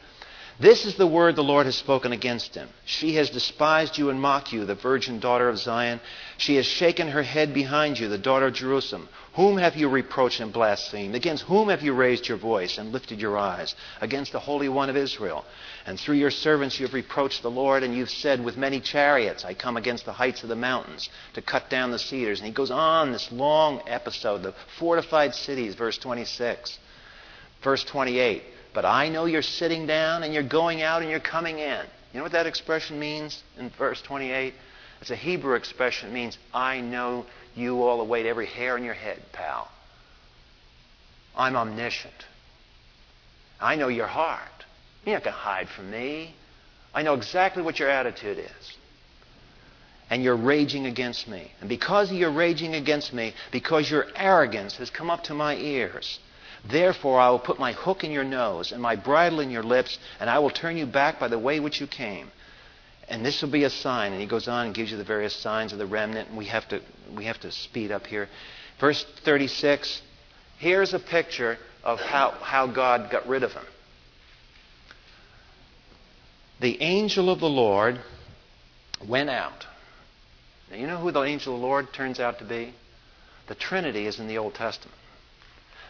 This is the word the Lord has spoken against him. She has despised you and mocked you, the virgin daughter of Zion. She has shaken her head behind you, the daughter of Jerusalem. Whom have you reproached and blasphemed? Against whom have you raised your voice and lifted your eyes? Against the Holy One of Israel. And through your servants you have reproached the Lord, and you've said, With many chariots I come against the heights of the mountains to cut down the cedars. And he goes on this long episode, the fortified cities, verse 26. Verse 28. But I know you're sitting down and you're going out and you're coming in. You know what that expression means in verse 28? It's a Hebrew expression. It means, I know you all the way to every hair in your head, pal. I'm omniscient. I know your heart. You're not going to hide from me. I know exactly what your attitude is. And you're raging against me. And because you're raging against me, because your arrogance has come up to my ears, Therefore, I will put my hook in your nose and my bridle in your lips, and I will turn you back by the way which you came. And this will be a sign. And he goes on and gives you the various signs of the remnant. And we have to, we have to speed up here. Verse 36 here's a picture of how, how God got rid of him. The angel of the Lord went out. Now, you know who the angel of the Lord turns out to be? The Trinity is in the Old Testament.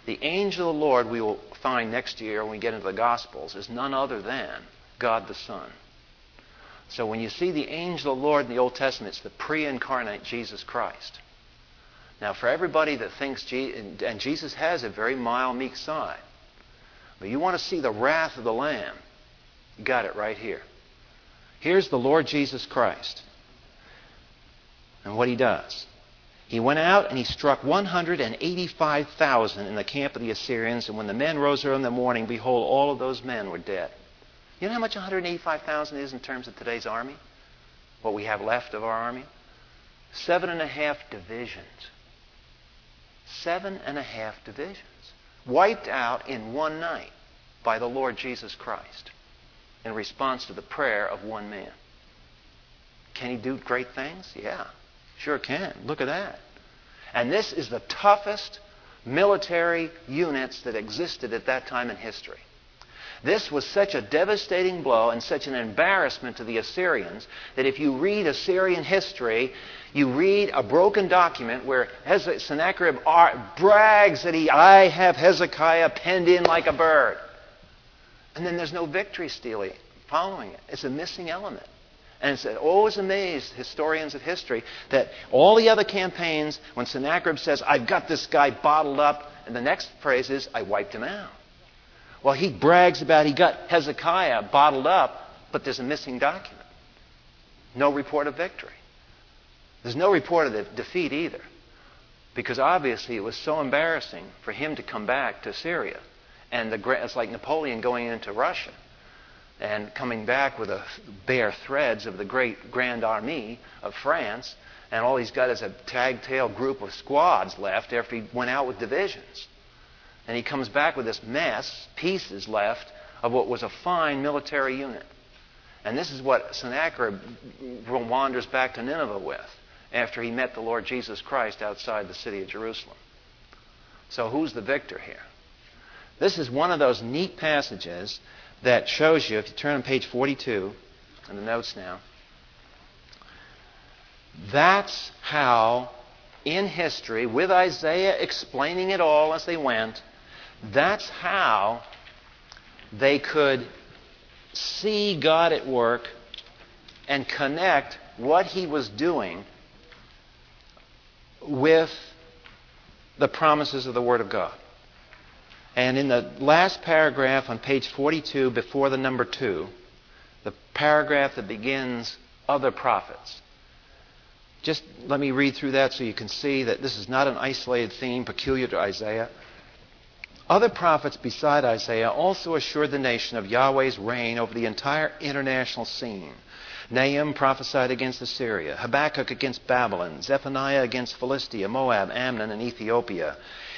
The angel of the Lord we will find next year when we get into the Gospels is none other than God the Son. So when you see the angel of the Lord in the Old Testament, it's the pre incarnate Jesus Christ. Now, for everybody that thinks, and Jesus has a very mild, meek side, but you want to see the wrath of the Lamb, you got it right here. Here's the Lord Jesus Christ and what he does. He went out and he struck 185,000 in the camp of the Assyrians, and when the men rose early in the morning, behold, all of those men were dead. You know how much 185,000 is in terms of today's army? What we have left of our army? Seven and a half divisions. Seven and a half divisions. Wiped out in one night by the Lord Jesus Christ in response to the prayer of one man. Can he do great things? Yeah. Sure can. Look at that. And this is the toughest military units that existed at that time in history. This was such a devastating blow and such an embarrassment to the Assyrians that if you read Assyrian history, you read a broken document where Sennacherib brags that he, I have Hezekiah penned in like a bird. And then there's no victory stealing following it. It's a missing element. And it's always amazed historians of history that all the other campaigns, when Sennacherib says, I've got this guy bottled up, and the next phrase is, I wiped him out. Well, he brags about he got Hezekiah bottled up, but there's a missing document. No report of victory. There's no report of the defeat either. Because obviously it was so embarrassing for him to come back to Syria. And the, it's like Napoleon going into Russia and coming back with the bare threads of the great Grand Army of France, and all he's got is a tag-tail group of squads left after he went out with divisions. And he comes back with this mess, pieces left, of what was a fine military unit. And this is what Sennacherib wanders back to Nineveh with after he met the Lord Jesus Christ outside the city of Jerusalem. So who's the victor here? This is one of those neat passages that shows you, if you turn on page 42 in the notes now, that's how, in history, with Isaiah explaining it all as they went, that's how they could see God at work and connect what he was doing with the promises of the Word of God. And in the last paragraph on page 42, before the number 2, the paragraph that begins other prophets. Just let me read through that so you can see that this is not an isolated theme peculiar to Isaiah. Other prophets beside Isaiah also assured the nation of Yahweh's reign over the entire international scene. Nahum prophesied against Assyria, Habakkuk against Babylon, Zephaniah against Philistia, Moab, Ammon, and Ethiopia.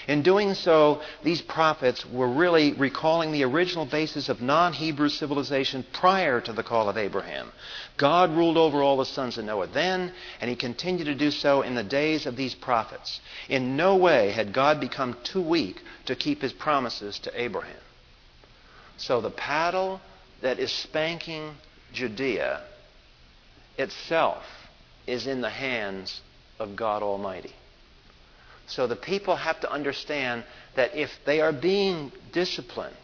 In doing so, these prophets were really recalling the original basis of non Hebrew civilization prior to the call of Abraham. God ruled over all the sons of Noah then, and he continued to do so in the days of these prophets. In no way had God become too weak to keep his promises to Abraham. So the paddle that is spanking Judea itself is in the hands of God Almighty. So the people have to understand that if they are being disciplined,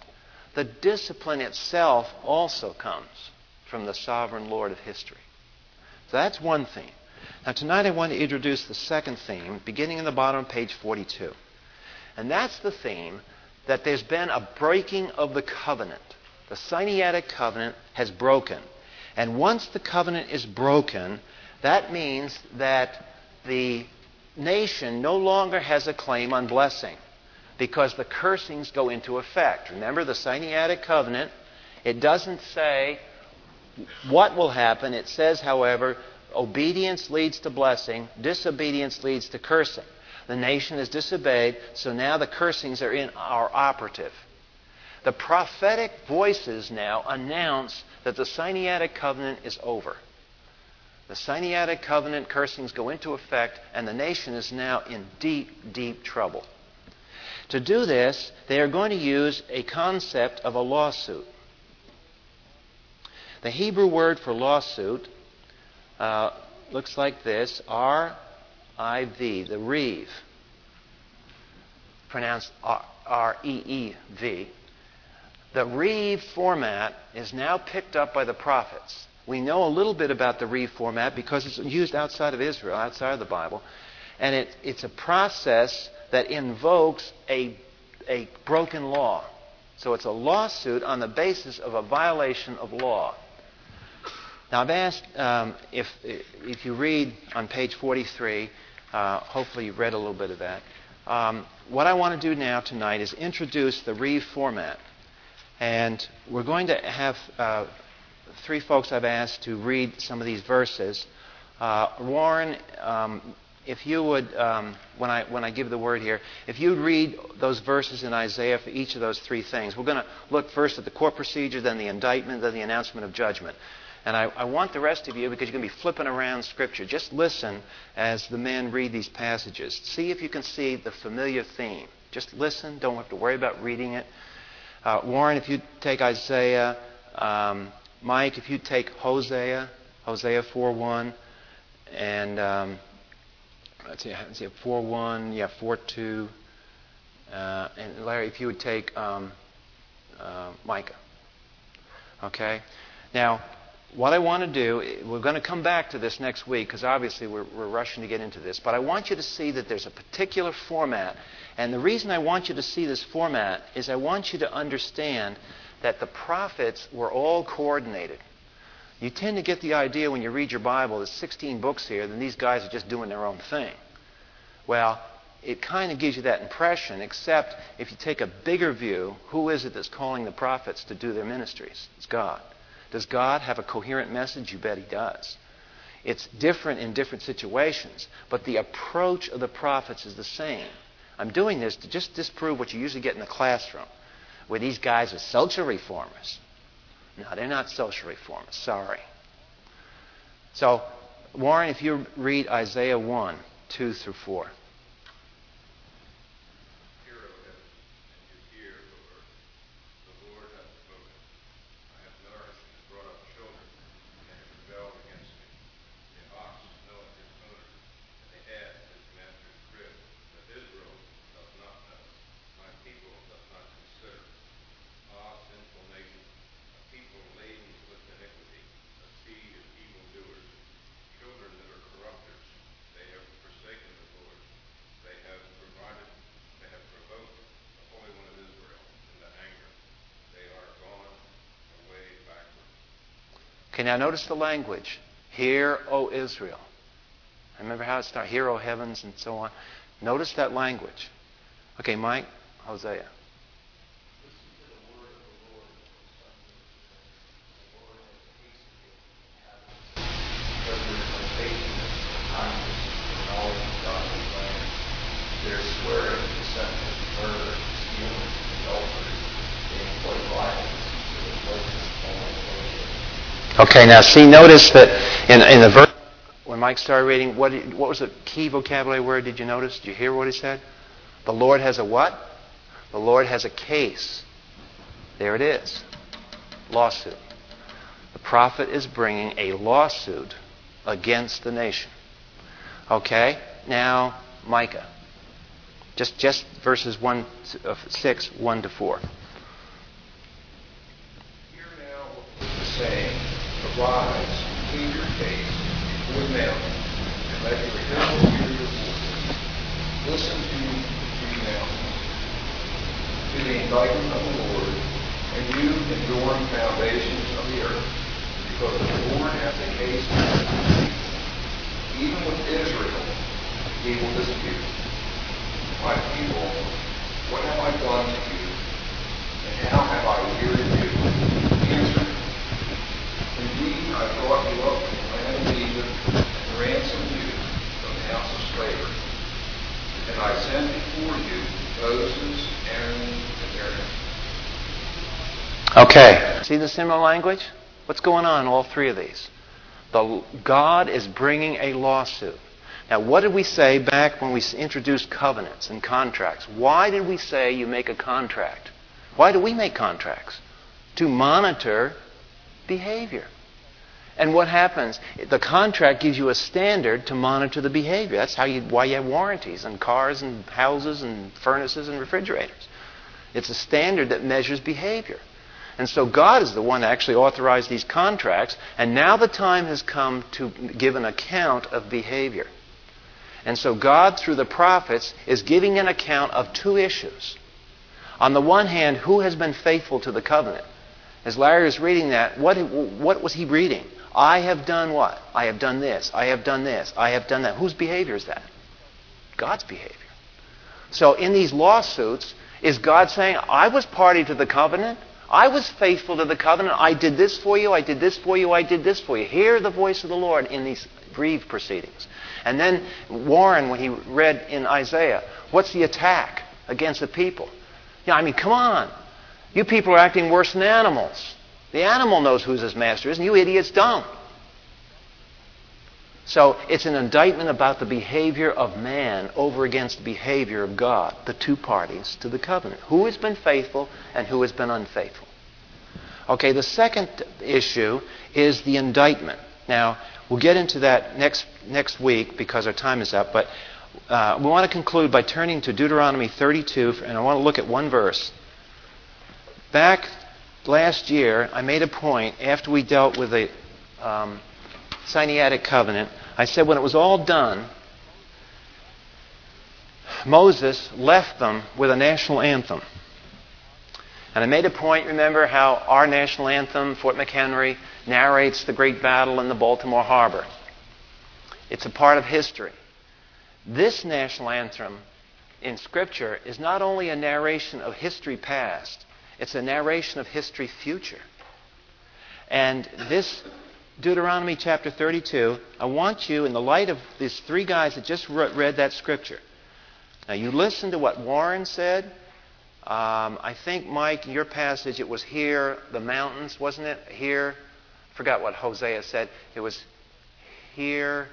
the discipline itself also comes from the sovereign Lord of history. So that's one theme. Now, tonight I want to introduce the second theme, beginning in the bottom of page 42. And that's the theme that there's been a breaking of the covenant. The Sinaitic covenant has broken. And once the covenant is broken, that means that the nation no longer has a claim on blessing because the cursings go into effect. Remember the Sinaitic covenant? It doesn't say what will happen. It says, however, obedience leads to blessing, disobedience leads to cursing. The nation has disobeyed, so now the cursings are in our operative. The prophetic voices now announce that the Sinaitic covenant is over. The Sinaitic covenant cursings go into effect, and the nation is now in deep, deep trouble. To do this, they are going to use a concept of a lawsuit. The Hebrew word for lawsuit uh, looks like this R I V, the reeve, pronounced R E E V. The reeve format is now picked up by the prophets. We know a little bit about the reeve format because it's used outside of Israel, outside of the Bible. And it, it's a process that invokes a, a broken law. So it's a lawsuit on the basis of a violation of law. Now, I've asked um, if, if you read on page 43, uh, hopefully you've read a little bit of that. Um, what I want to do now tonight is introduce the reeve format. And we're going to have uh, three folks I've asked to read some of these verses. Uh, Warren, um, if you would, um, when, I, when I give the word here, if you'd read those verses in Isaiah for each of those three things. We're going to look first at the court procedure, then the indictment, then the announcement of judgment. And I, I, want the rest of you, because you're going to be flipping around Scripture, just listen as the men read these passages. See if you can see the familiar theme. Just listen. Don't have to worry about reading it. Uh, Warren, if you take Isaiah, um, Mike, if you take Hosea, Hosea 4.1, and um, let's see, let's see 4.1, yeah, 4.2, uh, and Larry, if you would take um, uh, Micah. Okay? Now, what I want to do, we're going to come back to this next week because obviously we're, we're, rushing to get into this, but I want you to see that there's a particular format. And the reason I want you to see this format is I want you to understand that the prophets were all coordinated. You tend to get the idea when you read your Bible, there's 16 books here, then these guys are just doing their own thing. Well, it kind of gives you that impression, except if you take a bigger view, who is it that's calling the prophets to do their ministries? It's God. Does God have a coherent message? You bet He does. It's different in different situations, but the approach of the prophets is the same. I'm doing this to just disprove what you usually get in the classroom where these guys are social reformers. No, they're not social reformers. Sorry. So, Warren, if you read Isaiah 1, 2 through 4. Okay, now notice the language. Hear, O Israel. Remember how it starts? Hear, O heavens, and so on. Notice that language. Okay, Mike, Hosea. Okay, now see, notice that in, in the verse, when Mike started reading, what, what was the key vocabulary word did you notice? Did you hear what he said? The Lord has a what? The Lord has a case. There it is. Lawsuit. The prophet is bringing a lawsuit against the nation. Okay? Now, Micah. Just, just verses 1, uh, 6, 1 to 4. Hear now the saying, Arise, plead your case before them, and let your hills hear your voice. Listen to you mountains, to the indictment of the Lord, and you enduring foundations of the earth, because the Lord has a case people. Even with Israel, he will dispute. My people, what have I done to you? And how have I wearied you? Answer I brought you up from the land of Egypt and ransomed you from the house of slavery. And I sent before you Moses, Aaron, and Miriam. Okay. See the similar language? What's going on in all three of these? The, God is bringing a lawsuit. Now, what did we say back when we introduced covenants and contracts? Why did we say you make a contract? Why do we make contracts? To monitor behavior. And what happens? The contract gives you a standard to monitor the behavior. That's how you, why you have warranties on cars and houses and furnaces and refrigerators. It's a standard that measures behavior. And so God is the one that actually authorized these contracts, and now the time has come to give an account of behavior. And so God, through the prophets, is giving an account of two issues. On the one hand, who has been faithful to the covenant? As Larry was reading that, what, what was he reading? I have done what? I have done this. I have done this. I have done that. Whose behavior is that? God's behavior. So in these lawsuits, is God saying, I was party to the covenant? I was faithful to the covenant. I did this for you. I did this for you. I did this for you. Hear the voice of the Lord in these reeve proceedings. And then Warren, when he read in Isaiah, what's the attack against the people? Yeah, I mean, come on. You people are acting worse than animals. The animal knows who his master is, and you idiots don't. So it's an indictment about the behavior of man over against the behavior of God, the two parties to the covenant. Who has been faithful and who has been unfaithful. Okay, the second issue is the indictment. Now, we'll get into that next, next week because our time is up, but uh, we want to conclude by turning to Deuteronomy 32, and I want to look at one verse. Back last year, I made a point after we dealt with the um, Sinaitic covenant. I said when it was all done, Moses left them with a national anthem. And I made a point, remember, how our national anthem, Fort McHenry, narrates the great battle in the Baltimore Harbor. It's a part of history. This national anthem in Scripture is not only a narration of history past, it's a narration of history future. And this Deuteronomy chapter 32, I want you, in the light of these three guys that just read that scripture, now you listen to what Warren said. Um, I think, Mike, your passage, it was here, the mountains, wasn't it? Here. I forgot what Hosea said. It was here.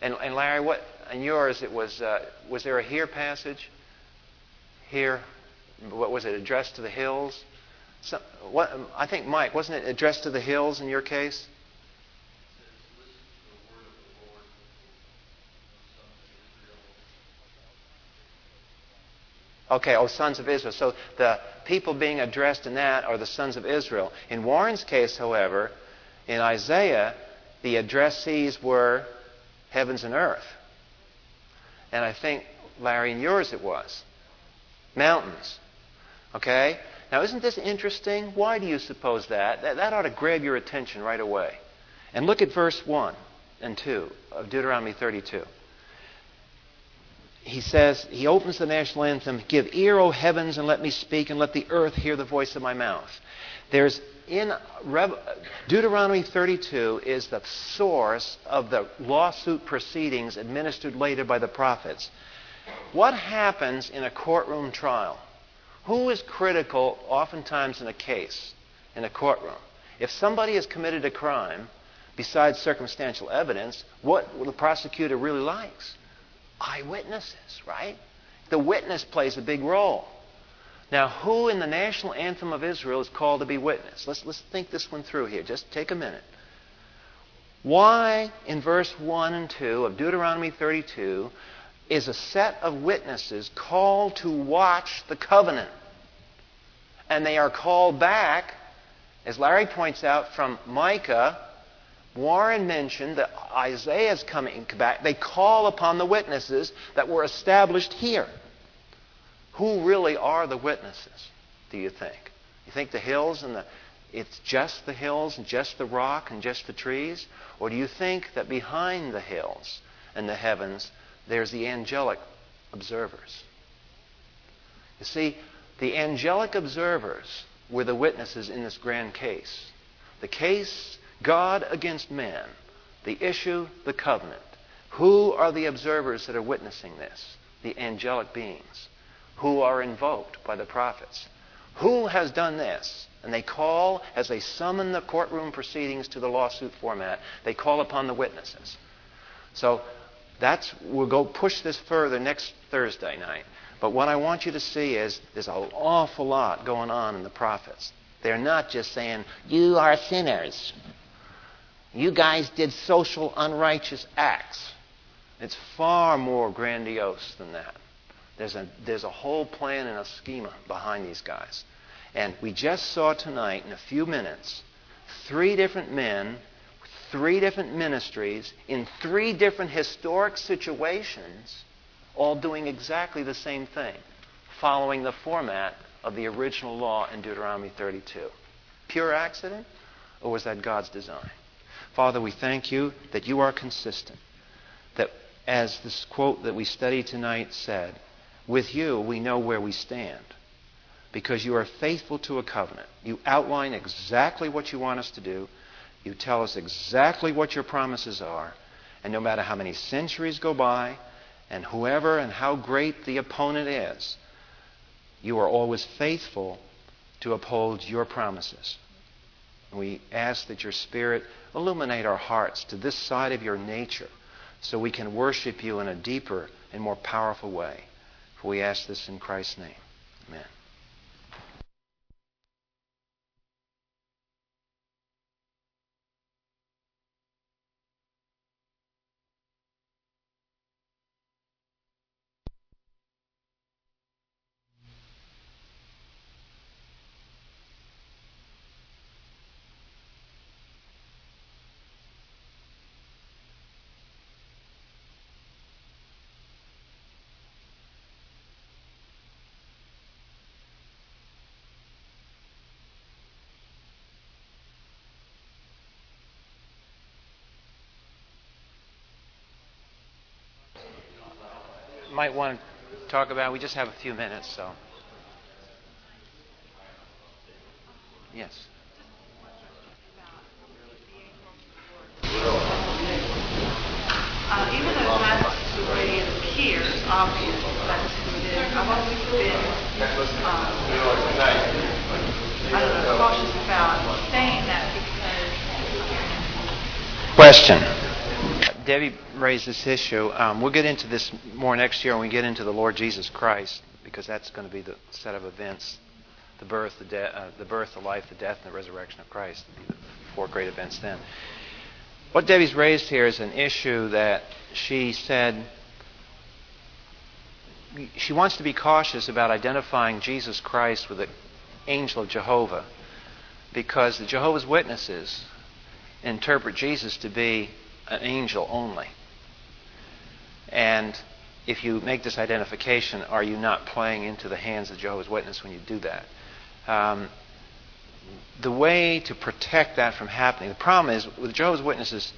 And, and Larry, what, in yours, it was, uh, was there a here passage? Here. What was it, addressed to the hills? What, I think, Mike, wasn't it addressed to the hills in your case? Okay, oh, sons of Israel. So the people being addressed in that are the sons of Israel. In Warren's case, however, in Isaiah, the addressees were heavens and earth. And I think, Larry, in yours it was mountains. Okay? Now, isn't this interesting? Why do you suppose that? That, that ought to grab your attention right away. And look at verse 1 and 2 of Deuteronomy 32 he says, he opens the national anthem, Give ear, O heavens, and let me speak, and let the earth hear the voice of my mouth. There's in Deuteronomy 32 is the source of the lawsuit proceedings administered later by the prophets. What happens in a courtroom trial? Who is critical oftentimes in a case, in a courtroom? If somebody has committed a crime, besides circumstantial evidence, what the prosecutor really likes? Eyewitnesses, right? The witness plays a big role. Now, who in the national anthem of Israel is called to be witness? Let's, let's think this one through here. Just take a minute. Why, in verse 1 and 2 of Deuteronomy 32, is a set of witnesses called to watch the covenant? And they are called back, as Larry points out, from Micah. Warren mentioned that Isaiah is coming back. They call upon the witnesses that were established here. Who really are the witnesses, do you think? You think the hills and the it's just the hills and just the rock and just the trees? Or do you think that behind the hills and the heavens there's the angelic observers? You see, the angelic observers were the witnesses in this grand case. The case, God against man. The issue, the covenant. Who are the observers that are witnessing this? The angelic beings who are invoked by the prophets. Who has done this? And they call, as they summon the courtroom proceedings to the lawsuit format, they call upon the witnesses. So that's we'll go push this further next Thursday night. But what I want you to see is there's an awful lot going on in the prophets. They're not just saying, You are sinners. You guys did social unrighteous acts. It's far more grandiose than that. There's a, there's a whole plan and a schema behind these guys. And we just saw tonight, in a few minutes, three different men, three different ministries, in three different historic situations, all doing exactly the same thing, following the format of the original law in Deuteronomy 32. Pure accident, or was that God's design? Father, we thank you that you are consistent. That, as this quote that we studied tonight said, with you, we know where we stand because you are faithful to a covenant. You outline exactly what you want us to do, you tell us exactly what your promises are, and no matter how many centuries go by, and whoever and how great the opponent is, you are always faithful to uphold your promises. We ask that your Spirit illuminate our hearts to this side of your nature so we can worship you in a deeper and more powerful way. For we ask this in Christ's name. Amen. Might want to talk about. We just have a few minutes, so. Yes. Uh, even though that's the way it appears, obvious that's who it is, I've always been, um, I don't know, cautious about saying that because. Question. Debbie raised this issue. Um, we'll get into this more next year when we get into the Lord Jesus Christ, because that's going to be the set of events: the birth, the, uh, the birth, the life, the death, and the resurrection of Christ. The four great events then. What Debbie's raised here is an issue that she said she wants to be cautious about identifying Jesus Christ with the angel of Jehovah, because the Jehovah's Witnesses interpret Jesus to be an angel only. And if you make this identification, are you not playing into the hands of Jehovah's Witness when you do that? Um, the way to protect that from happening, the problem is with Jehovah's Witnesses,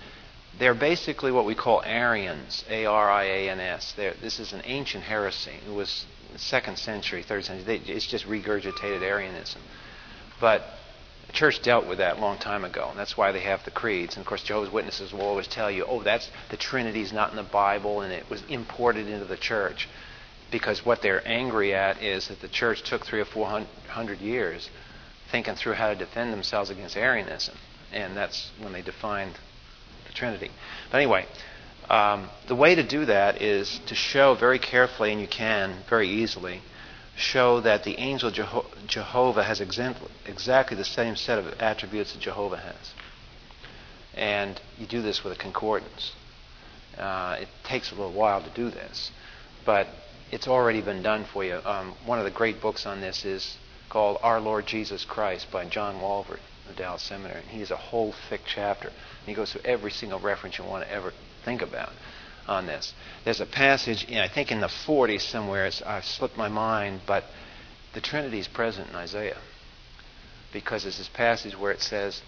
they're basically what we call Arians, A R I A N S. This is an ancient heresy. It was second century, third century. They, it's just regurgitated Arianism. But the church dealt with that a long time ago, and that's why they have the creeds. And of course, Jehovah's Witnesses will always tell you, "Oh, that's the Trinity's not in the Bible, and it was imported into the church," because what they're angry at is that the church took three or four hundred years thinking through how to defend themselves against Arianism, and that's when they defined the Trinity. But anyway, um, the way to do that is to show very carefully, and you can very easily, show that the angel Jeho- Jehovah has exactly the same set of attributes that Jehovah has. And you do this with a concordance. Uh, it takes a little while to do this, but it's already been done for you. Um, one of the great books on this is called Our Lord Jesus Christ by John Walvoord of Dallas Seminary. And he has a whole thick chapter. And he goes through every single reference you want to ever think about on this. There's a passage, in, I think in the 40s somewhere, it's, I've slipped my mind, but the Trinity is present in Isaiah. Because there's this passage where it says,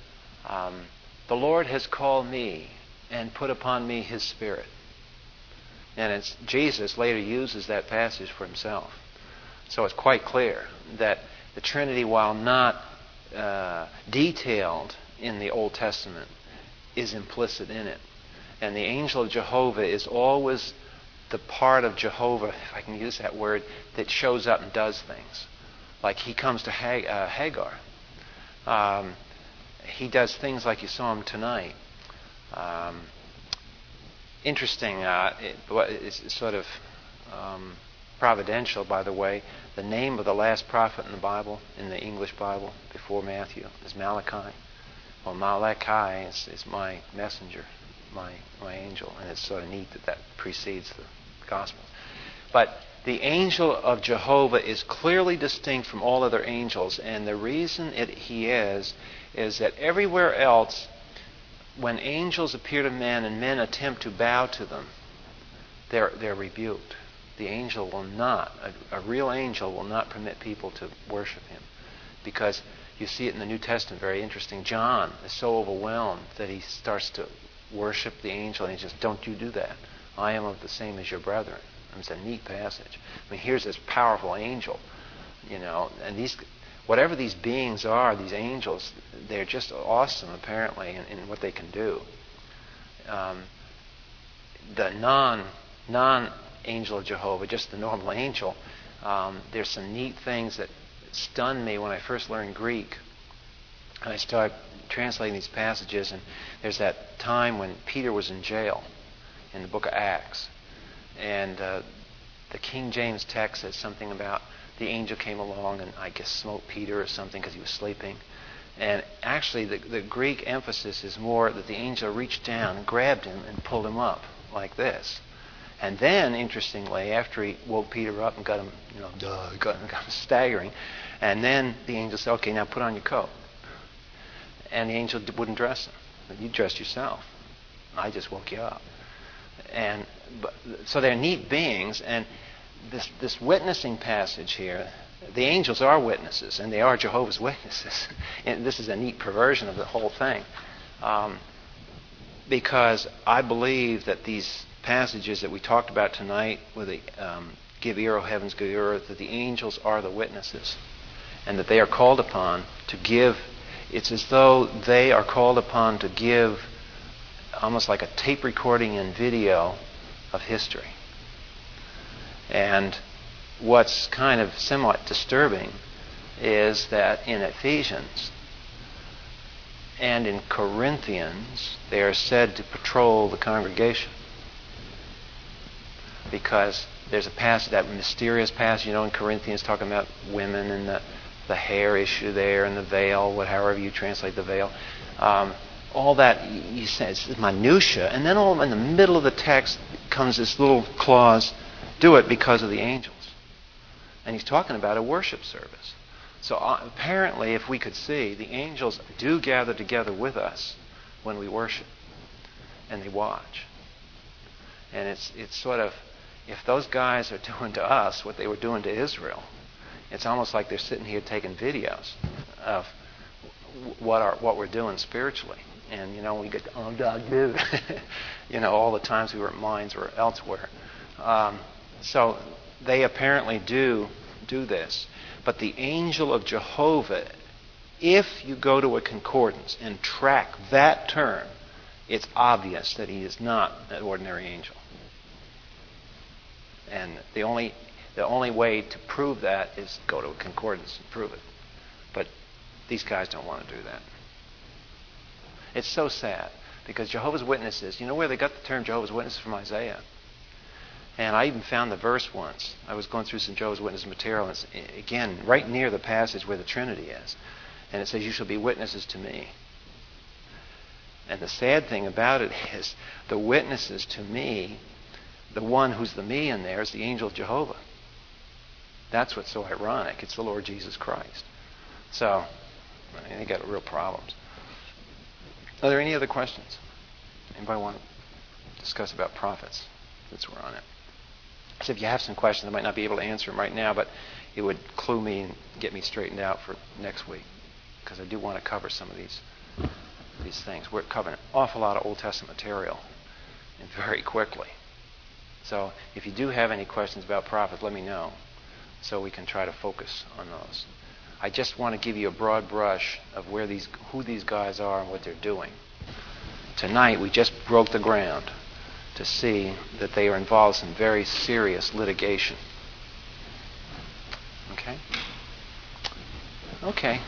um, The Lord has called me and put upon me his Spirit. And it's, Jesus later uses that passage for himself. So it's quite clear that the Trinity, while not uh, detailed in the Old Testament, is implicit in it. And the angel of Jehovah is always the part of Jehovah, if I can use that word, that shows up and does things. Like he comes to Hag- uh, Hagar. Um, he does things like you saw him tonight. Um, interesting, uh, it, it's sort of um, providential, by the way. The name of the last prophet in the Bible, in the English Bible, before Matthew, is Malachi. Well, Malachi is, is my messenger my, my angel. And it's sort of neat that that precedes the Gospels. But the angel of Jehovah is clearly distinct from all other angels. And the reason it, he is, is that everywhere else, when angels appear to men and men attempt to bow to them, they're, they're rebuked. The angel will not, a, a real angel will not permit people to worship him. Because you see it in the New Testament, very interesting. John is so overwhelmed that he starts to worship the angel, and he says, Don't you do that. I am of the same as your brethren. And it's a neat passage. I mean, here's this powerful angel, you know, and these, whatever these beings are, these angels, they're just awesome, apparently, in, in what they can do. Um, the non non angel of Jehovah, just the normal angel, um, there's some neat things that stunned me when I first learned Greek. I started translating these passages, and there's that time when Peter was in jail in the book of Acts. And uh, the King James text says something about the angel came along and I guess smote Peter or something because he was sleeping. And actually, the, the Greek emphasis is more that the angel reached down and grabbed him and pulled him up like this. And then, interestingly, after he woke Peter up and got him, you know, got, got him staggering, and then the angel said, "Okay, now put on your coat." And the angel wouldn't dress him. You dressed yourself. I just woke you up. And but, so they're neat beings, and this this witnessing passage here, the angels are witnesses, and they are Jehovah's Witnesses. and this is a neat perversion of the whole thing, um, because I believe that these passages that we talked about tonight, with the um, give ear, O heavens, give ear, that the angels are the witnesses, and that they are called upon to give it's as though they are called upon to give almost like a tape recording and video of history. And what's kind of somewhat disturbing is that in Ephesians and in Corinthians, they are said to patrol the congregation. Because there's a passage, that mysterious passage, you know, in Corinthians talking about women and the the hair issue there and the veil, whatever you translate the veil. Um, all that you say is minutia, and then all in the middle of the text comes this little clause: "Do it because of the angels." And he's talking about a worship service. So uh, apparently, if we could see, the angels do gather together with us when we worship, and they watch. And it's it's sort of if those guys are doing to us what they were doing to Israel, it's almost like they're sitting here taking videos of what our what we're doing spiritually. And you know, we get oh God, you know, all the times we were at mines or elsewhere. Um, so they apparently do do this. But the angel of Jehovah, if you go to a concordance and track that term, it's obvious that he is not an ordinary angel. And the only the only way to prove that is go to a concordance and prove it. But These guys don't want to do that. It's so sad because Jehovah's Witnesses, you know where they got the term Jehovah's Witnesses from Isaiah? And I even found the verse once. I was going through some Jehovah's Witness material, and it's, eh, again, right near the passage where the Trinity is. And it says, You shall be witnesses to me. And the sad thing about it is, the witnesses to me, the one who's the me in there is the angel of Jehovah. That's what's so ironic. It's the Lord Jesus Christ. So, I they got real problems. Are there any other questions? Anybody want to discuss about prophets since we're on it? So if you have some questions, I might not be able to answer them right now, but it would clue me and get me straightened out for next week because I do want to cover some of these these things. We're covering an awful lot of Old Testament material and very quickly. So if you do have any questions about prophets, let me know so we can try to focus on those. I just want to give you a broad brush of where these, who these guys are and what they're doing. Tonight, we just broke the ground to see that they are involved in very serious litigation. Okay? Okay.